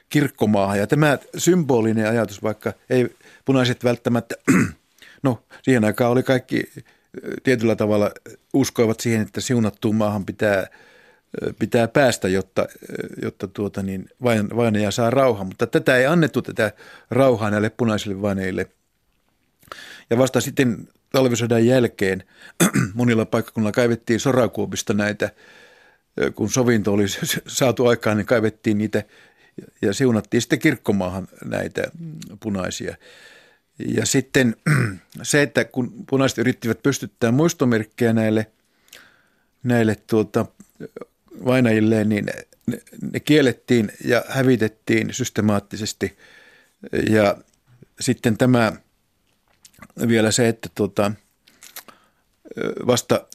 kirkkomaahan. Ja tämä symbolinen ajatus, vaikka ei punaiset välttämättä, *clears throat* no siihen aikaan oli kaikki tietyllä tavalla uskoivat siihen, että siunattuun maahan pitää, pitää päästä, jotta, jotta tuota niin, vain, vainaja saa rauhan. Mutta tätä ei annettu tätä rauhaa näille punaisille vaineille. Ja vasta sitten talvisodan jälkeen *clears throat* monilla paikkakunnilla kaivettiin sorakuopista näitä, kun sovinto oli saatu aikaan, niin kaivettiin niitä ja siunattiin sitten kirkkomaahan näitä punaisia. Ja sitten *clears throat* se, että kun punaiset yrittivät pystyttää muistomerkkejä näille, näille tuota, vainajilleen, niin ne, ne kiellettiin ja hävitettiin systemaattisesti. Ja sitten tämä vielä se, että tuota, vasta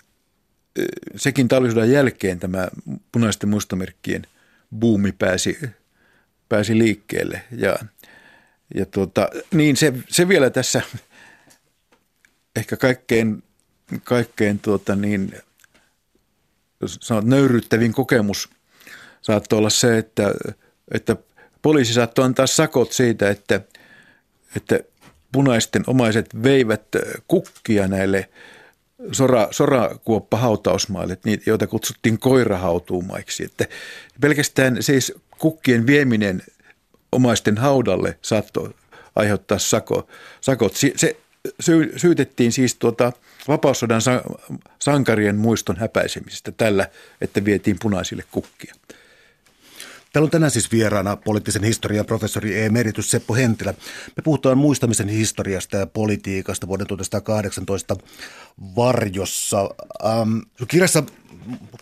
sekin talvisodan jälkeen tämä punaisten muistomerkkien buumi pääsi, pääsi liikkeelle. Ja ja tuota, niin se, se vielä tässä ehkä kaikkein, kaikkein tuota niin, sanot, nöyryttävin kokemus saattoi olla se, että, että poliisi saattoi antaa sakot siitä, että, että punaisten omaiset veivät kukkia näille sora, sorakuoppa hautausmaille, joita kutsuttiin koirahautuumaiksi. Että pelkästään siis kukkien vieminen omaisten haudalle saattoi aiheuttaa sako, sakot. Se sy, syytettiin siis tuota vapaussodan sankarien muiston häpäisemisestä tällä, että vietiin punaisille kukkia. Täällä on tänään siis vieraana poliittisen historian professori emeritus Seppo Hentilä. Me puhutaan muistamisen historiasta ja politiikasta vuoden 1918 varjossa. Ähm, kirjassa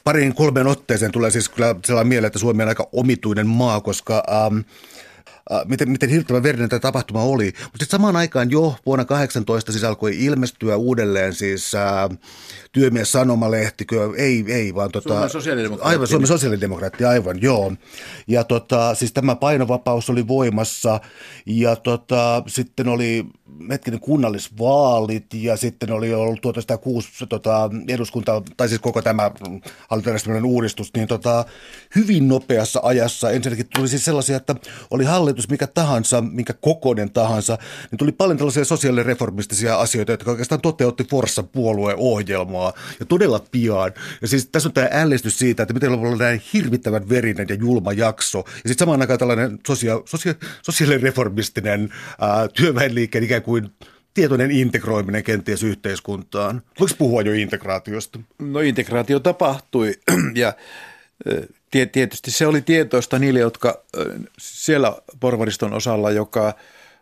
pariin kolmeen otteeseen tulee siis kyllä sellainen mieleen, että Suomi on aika omituinen maa, koska ähm, Äh, miten, miten hirvittävän verinen tämä tapahtuma oli. Mutta sitten samaan aikaan jo vuonna 18 siis alkoi ilmestyä uudelleen siis ää, äh, työmies sanomalehti, ei, ei vaan tota, Suomen sosiaalidemokraatti. Aivan, Suomen sosiaalidemokraatti, aivan, joo. Ja tota, siis tämä painovapaus oli voimassa ja tota, sitten oli hetkinen kunnallisvaalit ja sitten oli ollut 1906 tota, eduskunta, tai siis koko tämä hallintojärjestelmän uudistus, niin tota, hyvin nopeassa ajassa ensinnäkin tuli siis sellaisia, että oli hallitus mikä tahansa, minkä kokoinen tahansa, niin tuli paljon tällaisia sosiaalireformistisia asioita, jotka oikeastaan toteutti Forssan puolueohjelmaa ja todella pian. Ja siis tässä on tämä ällistys siitä, että miten on näin hirvittävän verinen ja julma jakso ja sitten samaan aikaan tällainen sosia- sosia- sosiaalireformistinen ää, työväenliikkeen ikään kuin tietoinen integroiminen kenties yhteiskuntaan. Voiko puhua jo integraatiosta? No integraatio tapahtui *clears throat* ja tietysti se oli tietoista niille, jotka siellä porvariston osalla, joka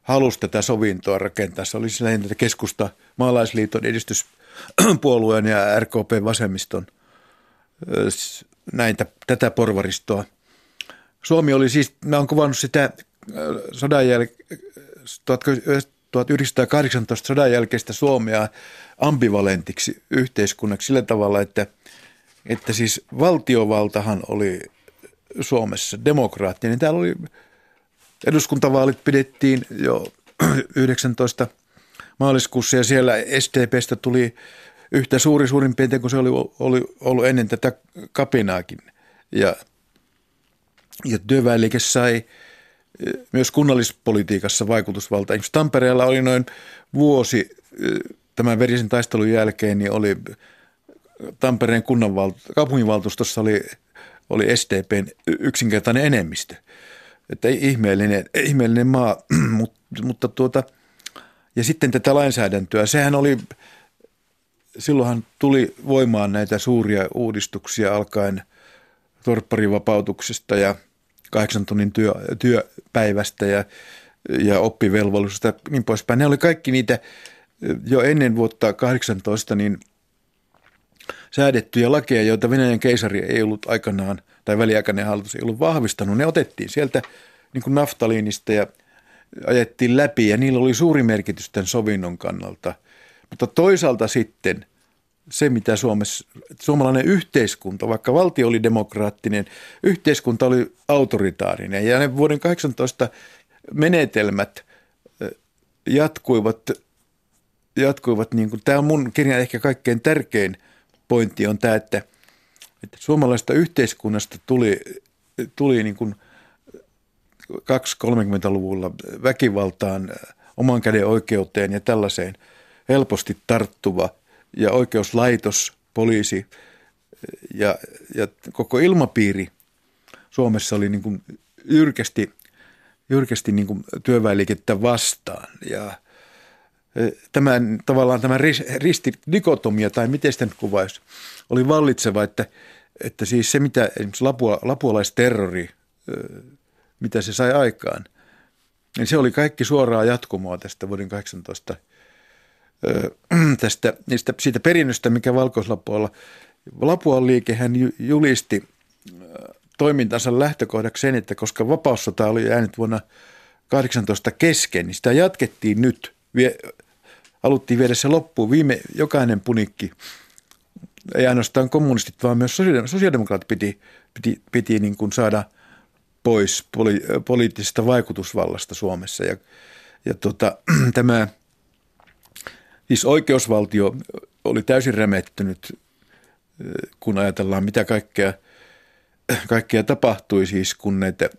halusi tätä sovintoa rakentaa. Se oli lähinnä keskusta maalaisliiton edistyspuolueen ja RKP vasemmiston näitä, tätä porvaristoa. Suomi oli siis, mä oon kuvannut sitä sodan jäl- 1918 sodan jälkeistä Suomea ambivalentiksi yhteiskunnaksi sillä tavalla, että, että siis valtiovaltahan oli Suomessa demokraattinen. Täällä oli eduskuntavaalit pidettiin jo *clears throat* 19 maaliskuussa ja siellä STPstä tuli yhtä suuri suurin piirtein kuin se oli, oli ollut ennen tätä kapinaakin. Ja, ja työväenliike sai – myös kunnallispolitiikassa vaikutusvalta. Esimerkiksi Tampereella oli noin vuosi tämän verisen taistelun jälkeen, niin oli Tampereen kunnanval- kaupunginvaltuustossa oli, oli SDPn yksinkertainen enemmistö. Että ihmeellinen, ihmeellinen maa, *clears throat* mutta, mutta tuota, ja sitten tätä lainsäädäntöä, sehän oli, silloinhan tuli voimaan näitä suuria uudistuksia alkaen torpparivapautuksesta ja – kahdeksan tunnin työ, työpäivästä ja, ja oppivelvollisuudesta ja niin poispäin. Ne oli kaikki niitä jo ennen vuotta 18 niin säädettyjä lakeja, joita Venäjän keisari ei ollut aikanaan, tai väliaikainen hallitus ei ollut vahvistanut. Ne otettiin sieltä niin kuin naftaliinista ja ajettiin läpi ja niillä oli suuri merkitys tämän sovinnon kannalta. Mutta toisaalta sitten se, mitä Suomessa, suomalainen yhteiskunta, vaikka valtio oli demokraattinen, yhteiskunta oli autoritaarinen. Ja ne vuoden 18 menetelmät jatkuivat, jatkuivat niin kuin, tämä on mun kirjan ehkä kaikkein tärkein pointti on tämä, että, että suomalaista yhteiskunnasta tuli, tuli niin kuin 2-30-luvulla väkivaltaan, oman käden oikeuteen ja tällaiseen helposti tarttuva – ja oikeuslaitos, poliisi ja, ja koko ilmapiiri Suomessa oli niin kuin jyrkästi, jyrkästi niin kuin työväenliikettä vastaan. Ja e, tämän, tavallaan tämä ristidikotomia, tai miten sitä nyt kuvaisi, oli vallitseva, että, että siis se, mitä esimerkiksi lapua, lapualaisterrori, e, mitä se sai aikaan, niin se oli kaikki suoraa jatkumoa tästä vuoden 18 *clears throat* tästä, niistä, siitä perinnöstä, mikä Valkoislapualla, Lapuan liike hän julisti toimintansa lähtökohdaksi sen, että koska vapaussota oli jäänyt vuonna 18 kesken, niin sitä jatkettiin nyt. Vie, haluttiin viedä se loppuun. Viime jokainen punikki, ei ainoastaan kommunistit, vaan myös sosiaalidemokraatit piti, piti, piti niin kuin saada pois poli, poliittisesta vaikutusvallasta Suomessa. Ja, ja tota, *clears throat* tämä – Siis oikeusvaltio oli täysin remettynyt, kun ajatellaan mitä kaikkea, kaikkea tapahtui siis, kun näitä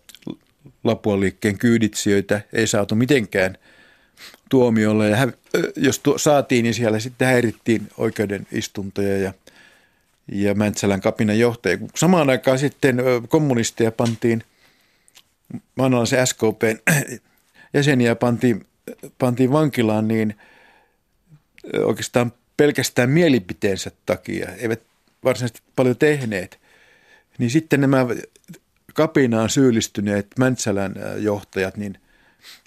Lapuan liikkeen kyyditsijöitä ei saatu mitenkään tuomiolle. Ja jos tuo, saatiin, niin siellä sitten häirittiin oikeuden istuntoja ja, ja Mäntsälän kapinan johtaja. Samaan aikaan sitten kommunisteja pantiin, maanalaisen SKPn *clears throat* jäseniä pantiin, pantiin vankilaan, niin – oikeastaan pelkästään mielipiteensä takia, eivät varsinaisesti paljon tehneet, niin sitten nämä kapinaan syyllistyneet Mäntsälän johtajat, niin,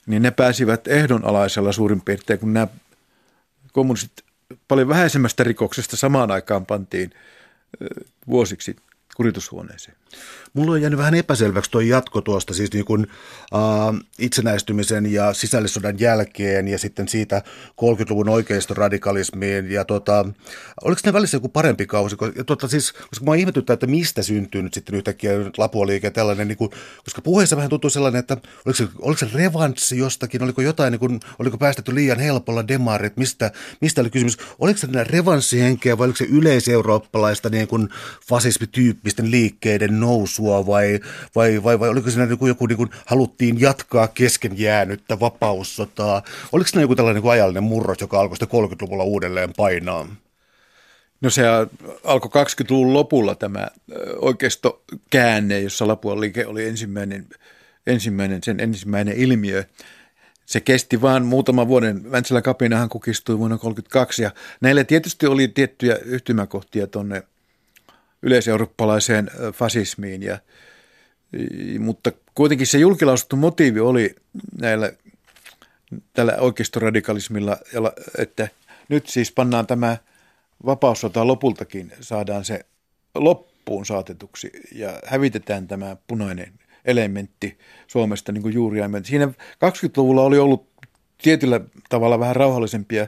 niin ne pääsivät ehdonalaisella suurin piirtein, kun nämä kommunistit paljon vähäisemmästä rikoksesta samaan aikaan pantiin vuosiksi kuritushuoneeseen. Mulla on jäänyt vähän epäselväksi tuo jatko tuosta, siis niin kuin, äh, itsenäistymisen ja sisällissodan jälkeen ja sitten siitä 30-luvun oikeistoradikalismiin. Ja tota, oliko ne välissä joku parempi kausi? Ja tota, siis, koska mä ihmetyttää, että mistä syntyy nyt sitten yhtäkkiä Lapuoliike tällainen, niin kuin, koska puheessa vähän tuntuu sellainen, että oliko se, oliko se revanssi jostakin, oliko jotain, niin kuin, oliko päästetty liian helpolla demarit, mistä, mistä oli kysymys? Oliko se revanssihenkeä vai oliko se yleiseurooppalaista niin kuin fasismityyppisten liikkeiden nousu? nousua vai, vai, vai, vai oliko siinä joku, joku niin kuin, haluttiin jatkaa kesken jäänyttä vapaussotaa? Oliko siinä joku tällainen niin ajallinen murros, joka alkoi sitten 30-luvulla uudelleen painaa? No se alkoi 20-luvun lopulla tämä oikeistokäänne, jossa Lapuan liike oli ensimmäinen, ensimmäinen, sen ensimmäinen ilmiö. Se kesti vain muutaman vuoden. Väntsälä kapinahan kukistui vuonna 1932 ja näillä tietysti oli tiettyjä yhtymäkohtia tuonne – yleiseurooppalaiseen fasismiin. Ja, mutta kuitenkin se julkilausuttu motiivi oli näillä, tällä oikeistoradikalismilla, että nyt siis pannaan tämä vapaussota lopultakin, saadaan se loppuun saatetuksi ja hävitetään tämä punainen elementti Suomesta niin kuin juuri Siinä 20-luvulla oli ollut tietyllä tavalla vähän rauhallisempia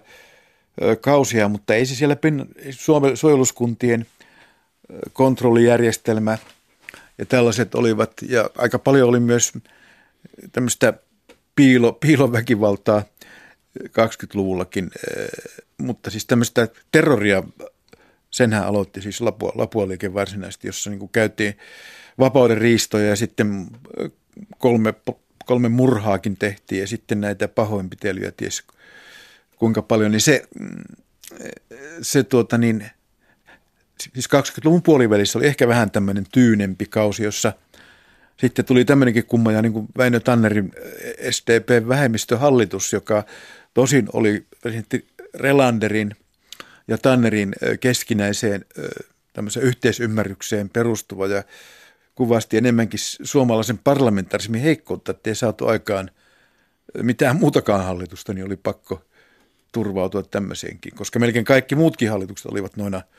kausia, mutta ei se siellä Suomen suojeluskuntien – kontrollijärjestelmä. Ja tällaiset olivat, ja aika paljon oli myös tämmöistä piilo, piiloväkivaltaa 20-luvullakin, eh, mutta siis tämmöistä terroria, senhän aloitti siis Lapua, Lapua liike varsinaisesti, jossa niin käytiin vapauden riistoja ja sitten eh, kolme, kolme murhaakin tehtiin ja sitten näitä pahoinpitelyjä ties kuinka paljon, niin se, eh, se tuota niin, siis 20-luvun puolivälissä oli ehkä vähän tämmöinen tyynempi kausi, jossa sitten tuli tämmöinenkin kumma ja niin kuin Väinö Tannerin eh, SDP-vähemmistöhallitus, joka tosin oli presidentti Relanderin ja Tannerin eh, keskinäiseen eh, tämmöiseen yhteisymmärrykseen perustuva ja kuvasti enemmänkin suomalaisen parlamentarismin heikkoutta, ettei saatu aikaan mitään muutakaan hallitusta, niin oli pakko turvautua tämmöiseenkin, koska melkein kaikki muutkin hallitukset olivat noina –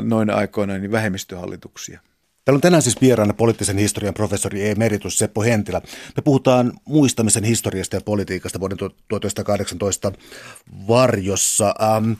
noina aikoina niin vähemmistöhallituksia. Täällä on tänään siis vieraana poliittisen historian professori emeritus Seppo Hentilä. Me puhutaan muistamisen historiasta ja politiikasta vuoden 1918 varjossa. Ähm,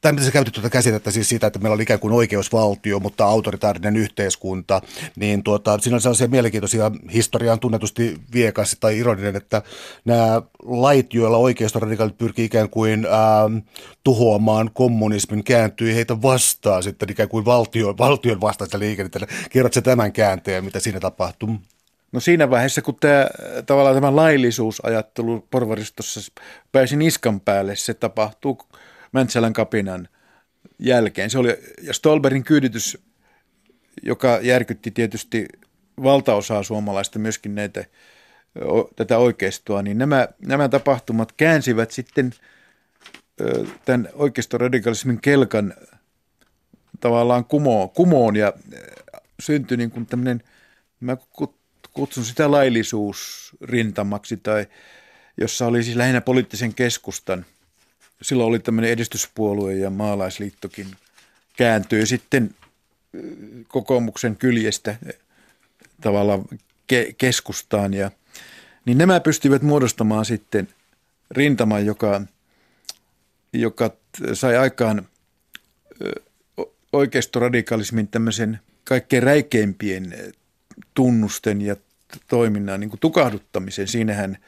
tai sä käytit tuota käsitettä siis siitä, että meillä oli ikään kuin oikeusvaltio, mutta autoritaarinen yhteiskunta, niin tuota, siinä on sellaisia mielenkiintoisia historiaan tunnetusti viekas tai ironinen, että nämä lait, joilla oikeistoradikaalit pyrkii ikään kuin ähm, tuhoamaan kommunismin, kääntyi heitä vastaan sitten ikään kuin valtion, valtion vastaista liikennettä. Kerrotko tämän käänteen, mitä siinä tapahtuu? No siinä vaiheessa, kun tämä, tavallaan tämä laillisuusajattelu porvaristossa pääsi niskan päälle, se tapahtuu Mäntsälän kapinan jälkeen. Se oli, ja Stolberin kyyditys, joka järkytti tietysti valtaosaa suomalaista myöskin näitä, tätä oikeistoa, niin nämä, nämä tapahtumat käänsivät sitten tämän oikeistoradikalismin kelkan tavallaan kumoon, kumoon ja syntyi niin kuin tämmöinen, mä kutsun sitä laillisuusrintamaksi, tai jossa oli siis lähinnä poliittisen keskustan – silloin oli tämmöinen edistyspuolue ja maalaisliittokin kääntyi sitten kokoomuksen kyljestä tavallaan ke- keskustaan. Ja, niin nämä pystyivät muodostamaan sitten rintaman, joka, joka sai aikaan oikeistoradikalismin tämmöisen kaikkein räikeimpien tunnusten ja toiminnan niin kuin tukahduttamisen. Siinähän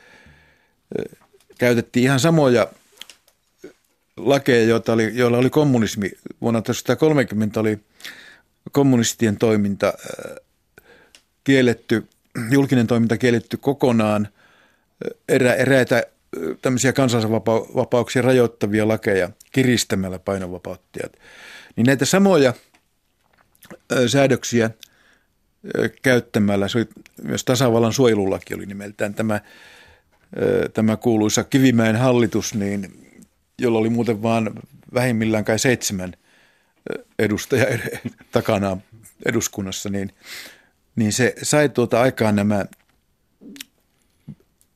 käytettiin ihan samoja lakeja, joita oli, joilla oli kommunismi. Vuonna 1930 oli kommunistien toiminta äh, kielletty, julkinen toiminta kielletty kokonaan, äh, erä, eräitä äh, tämmöisiä kansallisvapauksia rajoittavia lakeja kiristämällä painovapauttia. Niin näitä samoja säädöksiä käyttämällä, se oli myös tasavallan suojelulaki oli nimeltään tämä, tämä kuuluisa Kivimäen hallitus, niin jolla oli muuten vaan vähimmillään kai seitsemän edustajaa takana eduskunnassa, niin, niin se sai tuota aikaan nämä,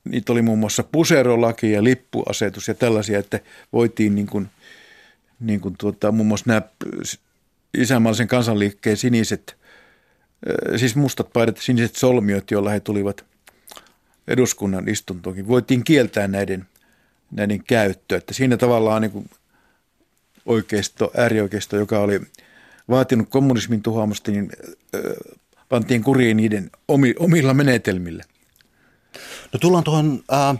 niitä oli muun muassa puserolaki ja lippuasetus ja tällaisia, että voitiin niin kuin, niin kuin tuota, muun muassa nämä isänmaallisen kansanliikkeen siniset siis mustat paidat, siniset solmiot, joilla he tulivat eduskunnan istuntoonkin, voitiin kieltää näiden, näiden käyttö. Että siinä tavallaan niin kuin oikeisto, äärioikeisto, joka oli vaatinut kommunismin tuhoamista, niin pantiin kuriin niiden omilla menetelmillä. No tullaan tuohon äh,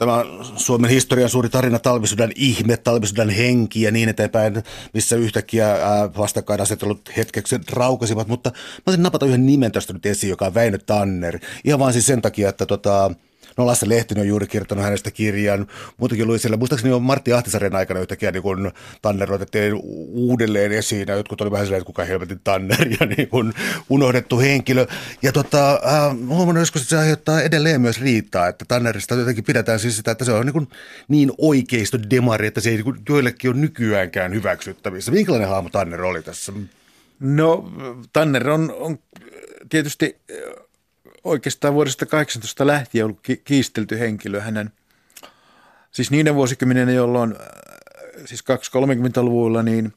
tämä Suomen historian suuri tarina, talvisodan ihme, talvisodan henki ja niin eteenpäin, missä yhtäkkiä vastakkainasettelut hetkeksi raukasivat, mutta mä olisin napata yhden nimen tästä nyt esiin, joka on Väinö Tanner. Ihan vain siis sen takia, että tota, No Lasse Lehtinen on juuri kirjoittanut hänestä kirjan. Muutenkin luin siellä, muistaakseni on Martti Ahtisaaren aikana yhtäkkiä niin kun Tanner otettiin uudelleen esiin. Ja jotkut oli vähän silleen, että kuka helvetin Tanner ja *laughs* niin kun unohdettu henkilö. Ja tota, äh, huomannut joskus, että se aiheuttaa edelleen myös riittää, että Tannerista jotenkin pidetään siis sitä, että se on niin, niin oikeisto demari, että se ei niin joillekin ole nykyäänkään hyväksyttävissä. Minkälainen hahmo Tanner oli tässä? No Tanner on, on tietysti oikeastaan vuodesta 18 lähtien ollut kiistelty henkilö hänen, siis niiden vuosikymmenenä, jolloin äh, siis 230-luvulla, niin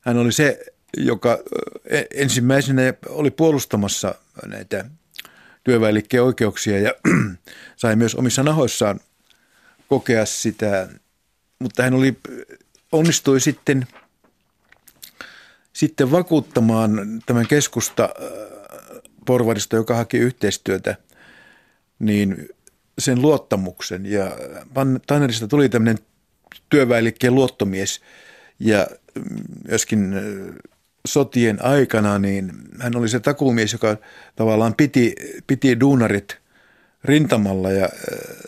hän oli se, joka äh, e-, ensimmäisenä oli puolustamassa näitä työväenliikkeen oikeuksia ja *clears throat* sai myös omissa nahoissaan kokea sitä, mutta hän oli, onnistui sitten, sitten vakuuttamaan tämän keskusta äh, porvarista, joka haki yhteistyötä, niin sen luottamuksen. Ja Tannerista tuli tämmöinen työväenliikkeen luottomies ja myöskin sotien aikana, niin hän oli se takuumies, joka tavallaan piti, piti duunarit rintamalla ja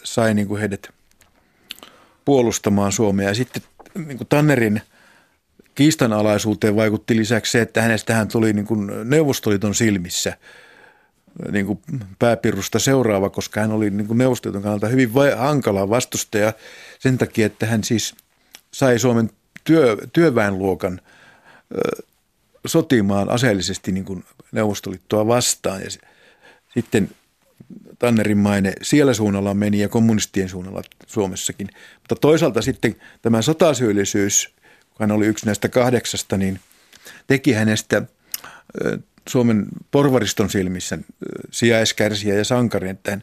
sai niin kuin heidät puolustamaan Suomea. Ja sitten niin kuin Tannerin kiistanalaisuuteen vaikutti lisäksi se, että hänestähän tuli niin kuin Neuvostoliiton silmissä – niin kuin pääpirusta seuraava, koska hän oli niin kuin neuvostoliiton kannalta hyvin vai, hankala vastustaja sen takia, että hän siis sai Suomen työ, työväenluokan ö, sotimaan aseellisesti niin kuin Neuvostoliittoa vastaan. Ja sitten Tannerin maine siellä suunnalla meni ja kommunistien suunnalla Suomessakin. Mutta toisaalta sitten tämä sotasyyllisyys, kun hän oli yksi näistä kahdeksasta, niin teki hänestä Suomen porvariston silmissä sijaiskärsiä ja sankari, että hän,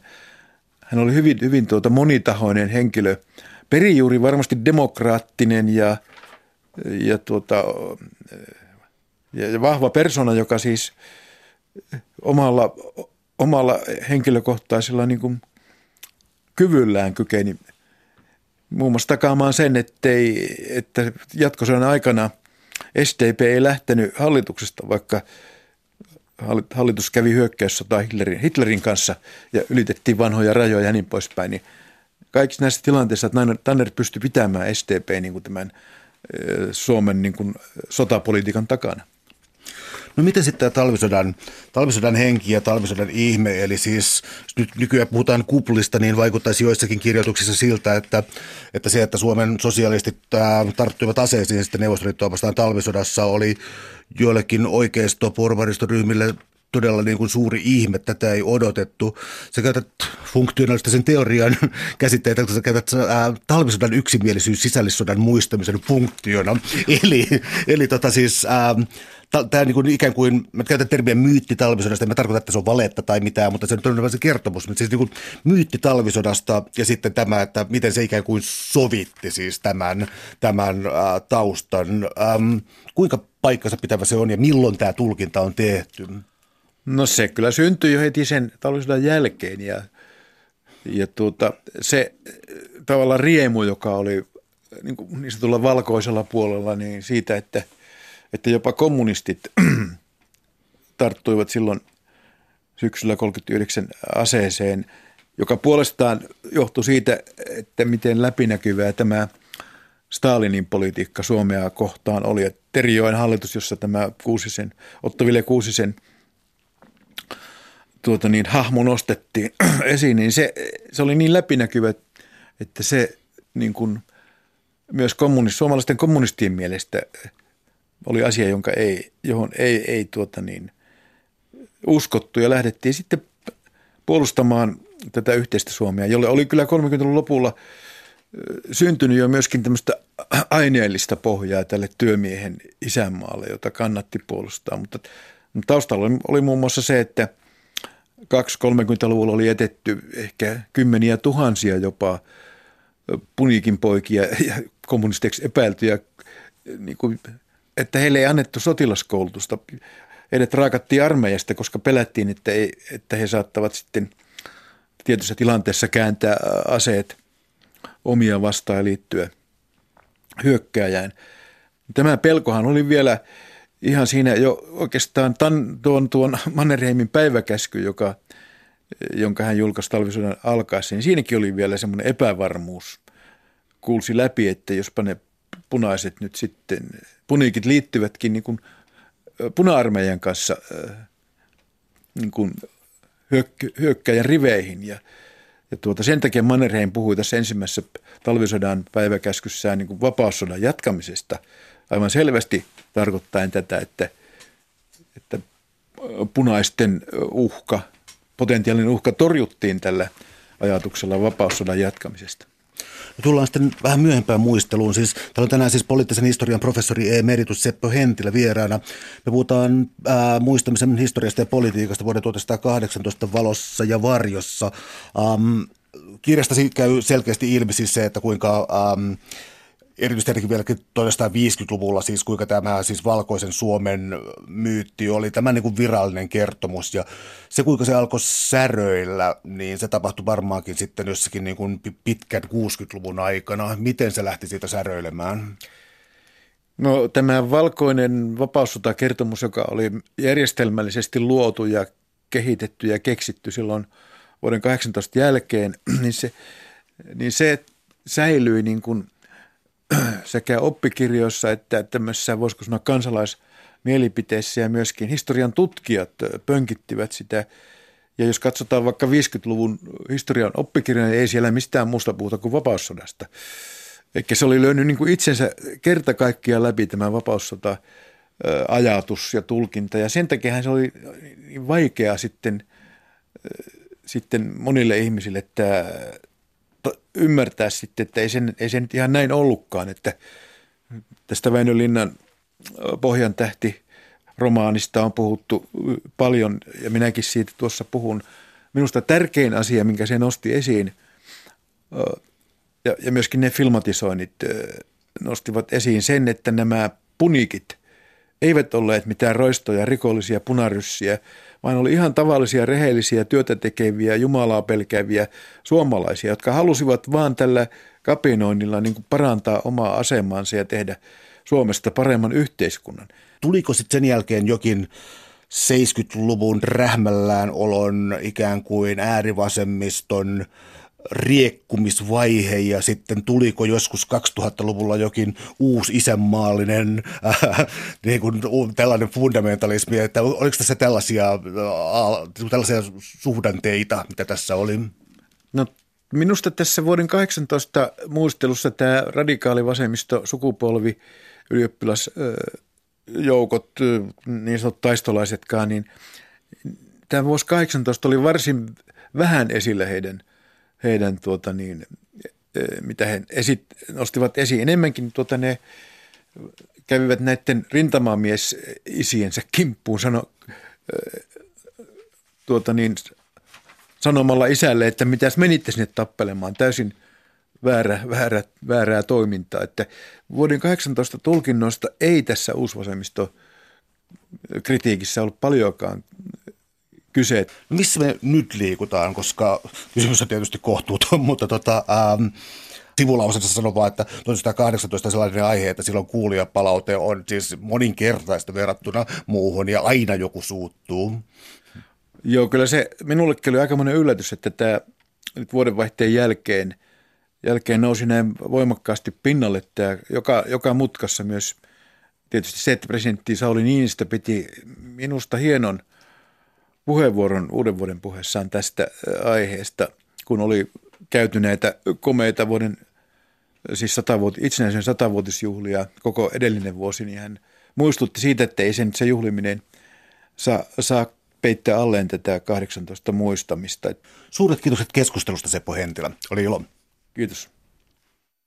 hän oli hyvin, hyvin tuota monitahoinen henkilö. Perijuuri varmasti demokraattinen ja, ja, tuota, ja, ja vahva persona, joka siis omalla, omalla henkilökohtaisella niin kuin kyvyllään kykeni muun muassa takaamaan sen, ettei, että jatkosodan aikana SDP ei lähtenyt hallituksesta, vaikka – hallitus kävi hyökkäyssota Hitlerin, Hitlerin kanssa ja ylitettiin vanhoja rajoja ja niin poispäin, niin kaikissa näissä tilanteissa, että Tanner pystyi pitämään STP niin kuin tämän Suomen niin kuin sotapolitiikan takana. No miten sitten tämä talvisodan, talvisodan henki ja talvisodan ihme, eli siis nyt nykyään puhutaan kuplista, niin vaikuttaisi joissakin kirjoituksissa siltä, että, että se, että Suomen sosialistit tarttuivat aseisiin sitten Neuvostoliittoa vastaan talvisodassa oli joillekin oikeisto porvaristoryhmille todella niin kuin suuri ihme, tätä ei odotettu. Sä käytät funktionaalistisen teorian *laughs* käsitteitä, kun sä käytät ää, talvisodan yksimielisyys sisällissodan muistamisen funktiona. *laughs* Eli, eli tota siis, ää, tämä niin kuin ikään kuin, mä käytän termiä myytti talvisodasta, en mä tarkoita, että se on valetta tai mitään, mutta se on se kertomus, mutta siis niin kuin myytti talvisodasta ja sitten tämä, että miten se ikään kuin sovitti siis tämän, tämän ää, taustan. Ähm, kuinka paikkansa pitävä se on ja milloin tämä tulkinta on tehty? No se kyllä syntyi jo heti sen talvisodan jälkeen ja, ja tuota, se tavallaan riemu, joka oli niin, kuin niin sanotulla valkoisella puolella, niin siitä, että, että jopa kommunistit *clears throat* tarttuivat silloin syksyllä 39 aseeseen, joka puolestaan johtui siitä, että miten läpinäkyvää tämä Stalinin politiikka Suomea kohtaan oli. Että Terijoen hallitus, jossa tämä Kuusisen, Otto Ville Kuusisen – tuota niin, hahmo nostettiin *clears throat* esiin, niin se, se oli niin läpinäkyvä, että se niin kuin myös kommunist, suomalaisten kommunistien mielestä oli asia, jonka ei, johon ei, ei tuota niin, uskottu ja lähdettiin sitten puolustamaan tätä yhteistä Suomea, jolle oli kyllä 30-luvun lopulla syntynyt jo myöskin tämmöistä aineellista pohjaa tälle työmiehen isänmaalle, jota kannatti puolustaa, mutta Taustalla oli, muun muassa se, että 2-30-luvulla oli etetty ehkä kymmeniä tuhansia jopa puniikin poikia ja kommunisteiksi epäiltyjä, niin kuin, että heille ei annettu sotilaskoulutusta. Heidät raakattiin armeijasta, koska pelättiin, että, ei, että he saattavat sitten tietyssä tilanteessa kääntää aseet omia vastaan liittyä hyökkääjään. Tämä pelkohan oli vielä ihan siinä jo oikeastaan tan, tuon, tuon Mannerheimin päiväkäsky, joka, jonka hän julkaisi talvisodan alkaessa, niin siinäkin oli vielä semmoinen epävarmuus. Kuulsi läpi, että jospa ne punaiset nyt sitten, puniikit liittyvätkin niin kuin puna-armeijan kanssa niin kuin hyökkäjän riveihin ja, ja tuota, sen takia Mannerheim puhui tässä ensimmäisessä talvisodan päiväkäskyssään niin kuin vapaussodan jatkamisesta aivan selvästi tarkoittaen tätä, että, että punaisten uhka, potentiaalinen uhka torjuttiin tällä ajatuksella vapaussodan jatkamisesta. Tullaan sitten vähän myöhempään muisteluun. Siis, täällä on tänään siis poliittisen historian professori emeritus Seppo Hentilä vieraana. Me puhutaan ää, muistamisen historiasta ja politiikasta vuoden 1918 valossa ja varjossa. Ähm, kirjasta käy selkeästi ilmi siis se, että kuinka... Ähm, erityisesti vieläkin 1950-luvulla, siis kuinka tämä siis valkoisen Suomen myytti oli tämä niin kuin virallinen kertomus. Ja se, kuinka se alkoi säröillä, niin se tapahtui varmaankin sitten jossakin niin kuin pitkän 60-luvun aikana. Miten se lähti siitä säröilemään? No tämä valkoinen vapaussota-kertomus, joka oli järjestelmällisesti luotu ja kehitetty ja keksitty silloin vuoden 18 jälkeen, *clears throat* niin se, niin se säilyi niin kuin – *clears throat* sekä oppikirjoissa että tämmöisissä, voisiko sanoa kansalaismielipiteissä ja myöskin historian tutkijat pönkittivät sitä. Ja jos katsotaan vaikka 50-luvun historian oppikirjoja, niin ei siellä mistään muusta puhuta kuin vapaussodasta. Eikä se oli löynyt niin kuin itsensä kerta kaikkiaan läpi tämä vapaussota ajatus ja tulkinta. Ja sen takia se oli niin vaikea sitten, sitten monille ihmisille että ymmärtää sitten, että ei sen, ei sen ihan näin ollutkaan, että tästä Väinö Linnan Pohjan tähti romaanista on puhuttu paljon ja minäkin siitä tuossa puhun. Minusta tärkein asia, minkä se nosti esiin ja, ja myöskin ne filmatisoinnit nostivat esiin sen, että nämä punikit eivät olleet mitään roistoja, rikollisia punaryssiä, vaan oli ihan tavallisia, rehellisiä, työtä tekeviä, Jumalaa pelkääviä suomalaisia, jotka halusivat vaan tällä kapinoinnilla niin kuin parantaa omaa asemansa ja tehdä Suomesta paremman yhteiskunnan. Tuliko sitten sen jälkeen jokin 70-luvun rähmällään olon ikään kuin äärivasemmiston riekkumisvaihe ja sitten tuliko joskus 2000-luvulla jokin uusi isänmaallinen äh, niin kuin tällainen fundamentalismi, että oliko tässä tällaisia, äh, tällaisia suhdanteita, mitä tässä oli? No minusta tässä vuoden 18 muistelussa tämä radikaali vasemmisto sukupolvi ylioppilasjoukot, niin sanotut taistolaisetkaan, niin tämä vuosi 18 oli varsin vähän esillä heidän – heidän tuota niin, e, mitä he esit, nostivat esiin. Enemmänkin tuota ne kävivät näiden rintamamies isiensä kimppuun sano, e, tuota niin, sanomalla isälle, että mitäs menitte sinne tappelemaan. Täysin väärä, väärä, väärää toimintaa. Että vuoden 18 tulkinnoista ei tässä uusvasemmisto kritiikissä ollut paljonkaan kyse. Missä me nyt liikutaan, koska kysymys on tietysti kohtuuton, *laughs* mutta tota, ähm, sivulausessa sanoo vaan, että 1918 sellainen aihe, että silloin kuulijapalaute on siis moninkertaista verrattuna muuhun ja aina joku suuttuu. Joo, kyllä se minullekin oli aika monen yllätys, että tämä nyt vuodenvaihteen jälkeen, jälkeen nousi näin voimakkaasti pinnalle tämä joka, joka mutkassa myös tietysti se, että presidentti Sauli Niinistö piti minusta hienon – puheenvuoron uuden vuoden puheessaan tästä aiheesta, kun oli käyty näitä komeita vuoden, siis satavuot, itsenäisen satavuotisjuhlia koko edellinen vuosi, niin hän muistutti siitä, että ei sen se juhliminen saa, saa peittää alleen tätä 18 muistamista. Suuret kiitokset keskustelusta Seppo Hentilä. Oli ilo. Kiitos.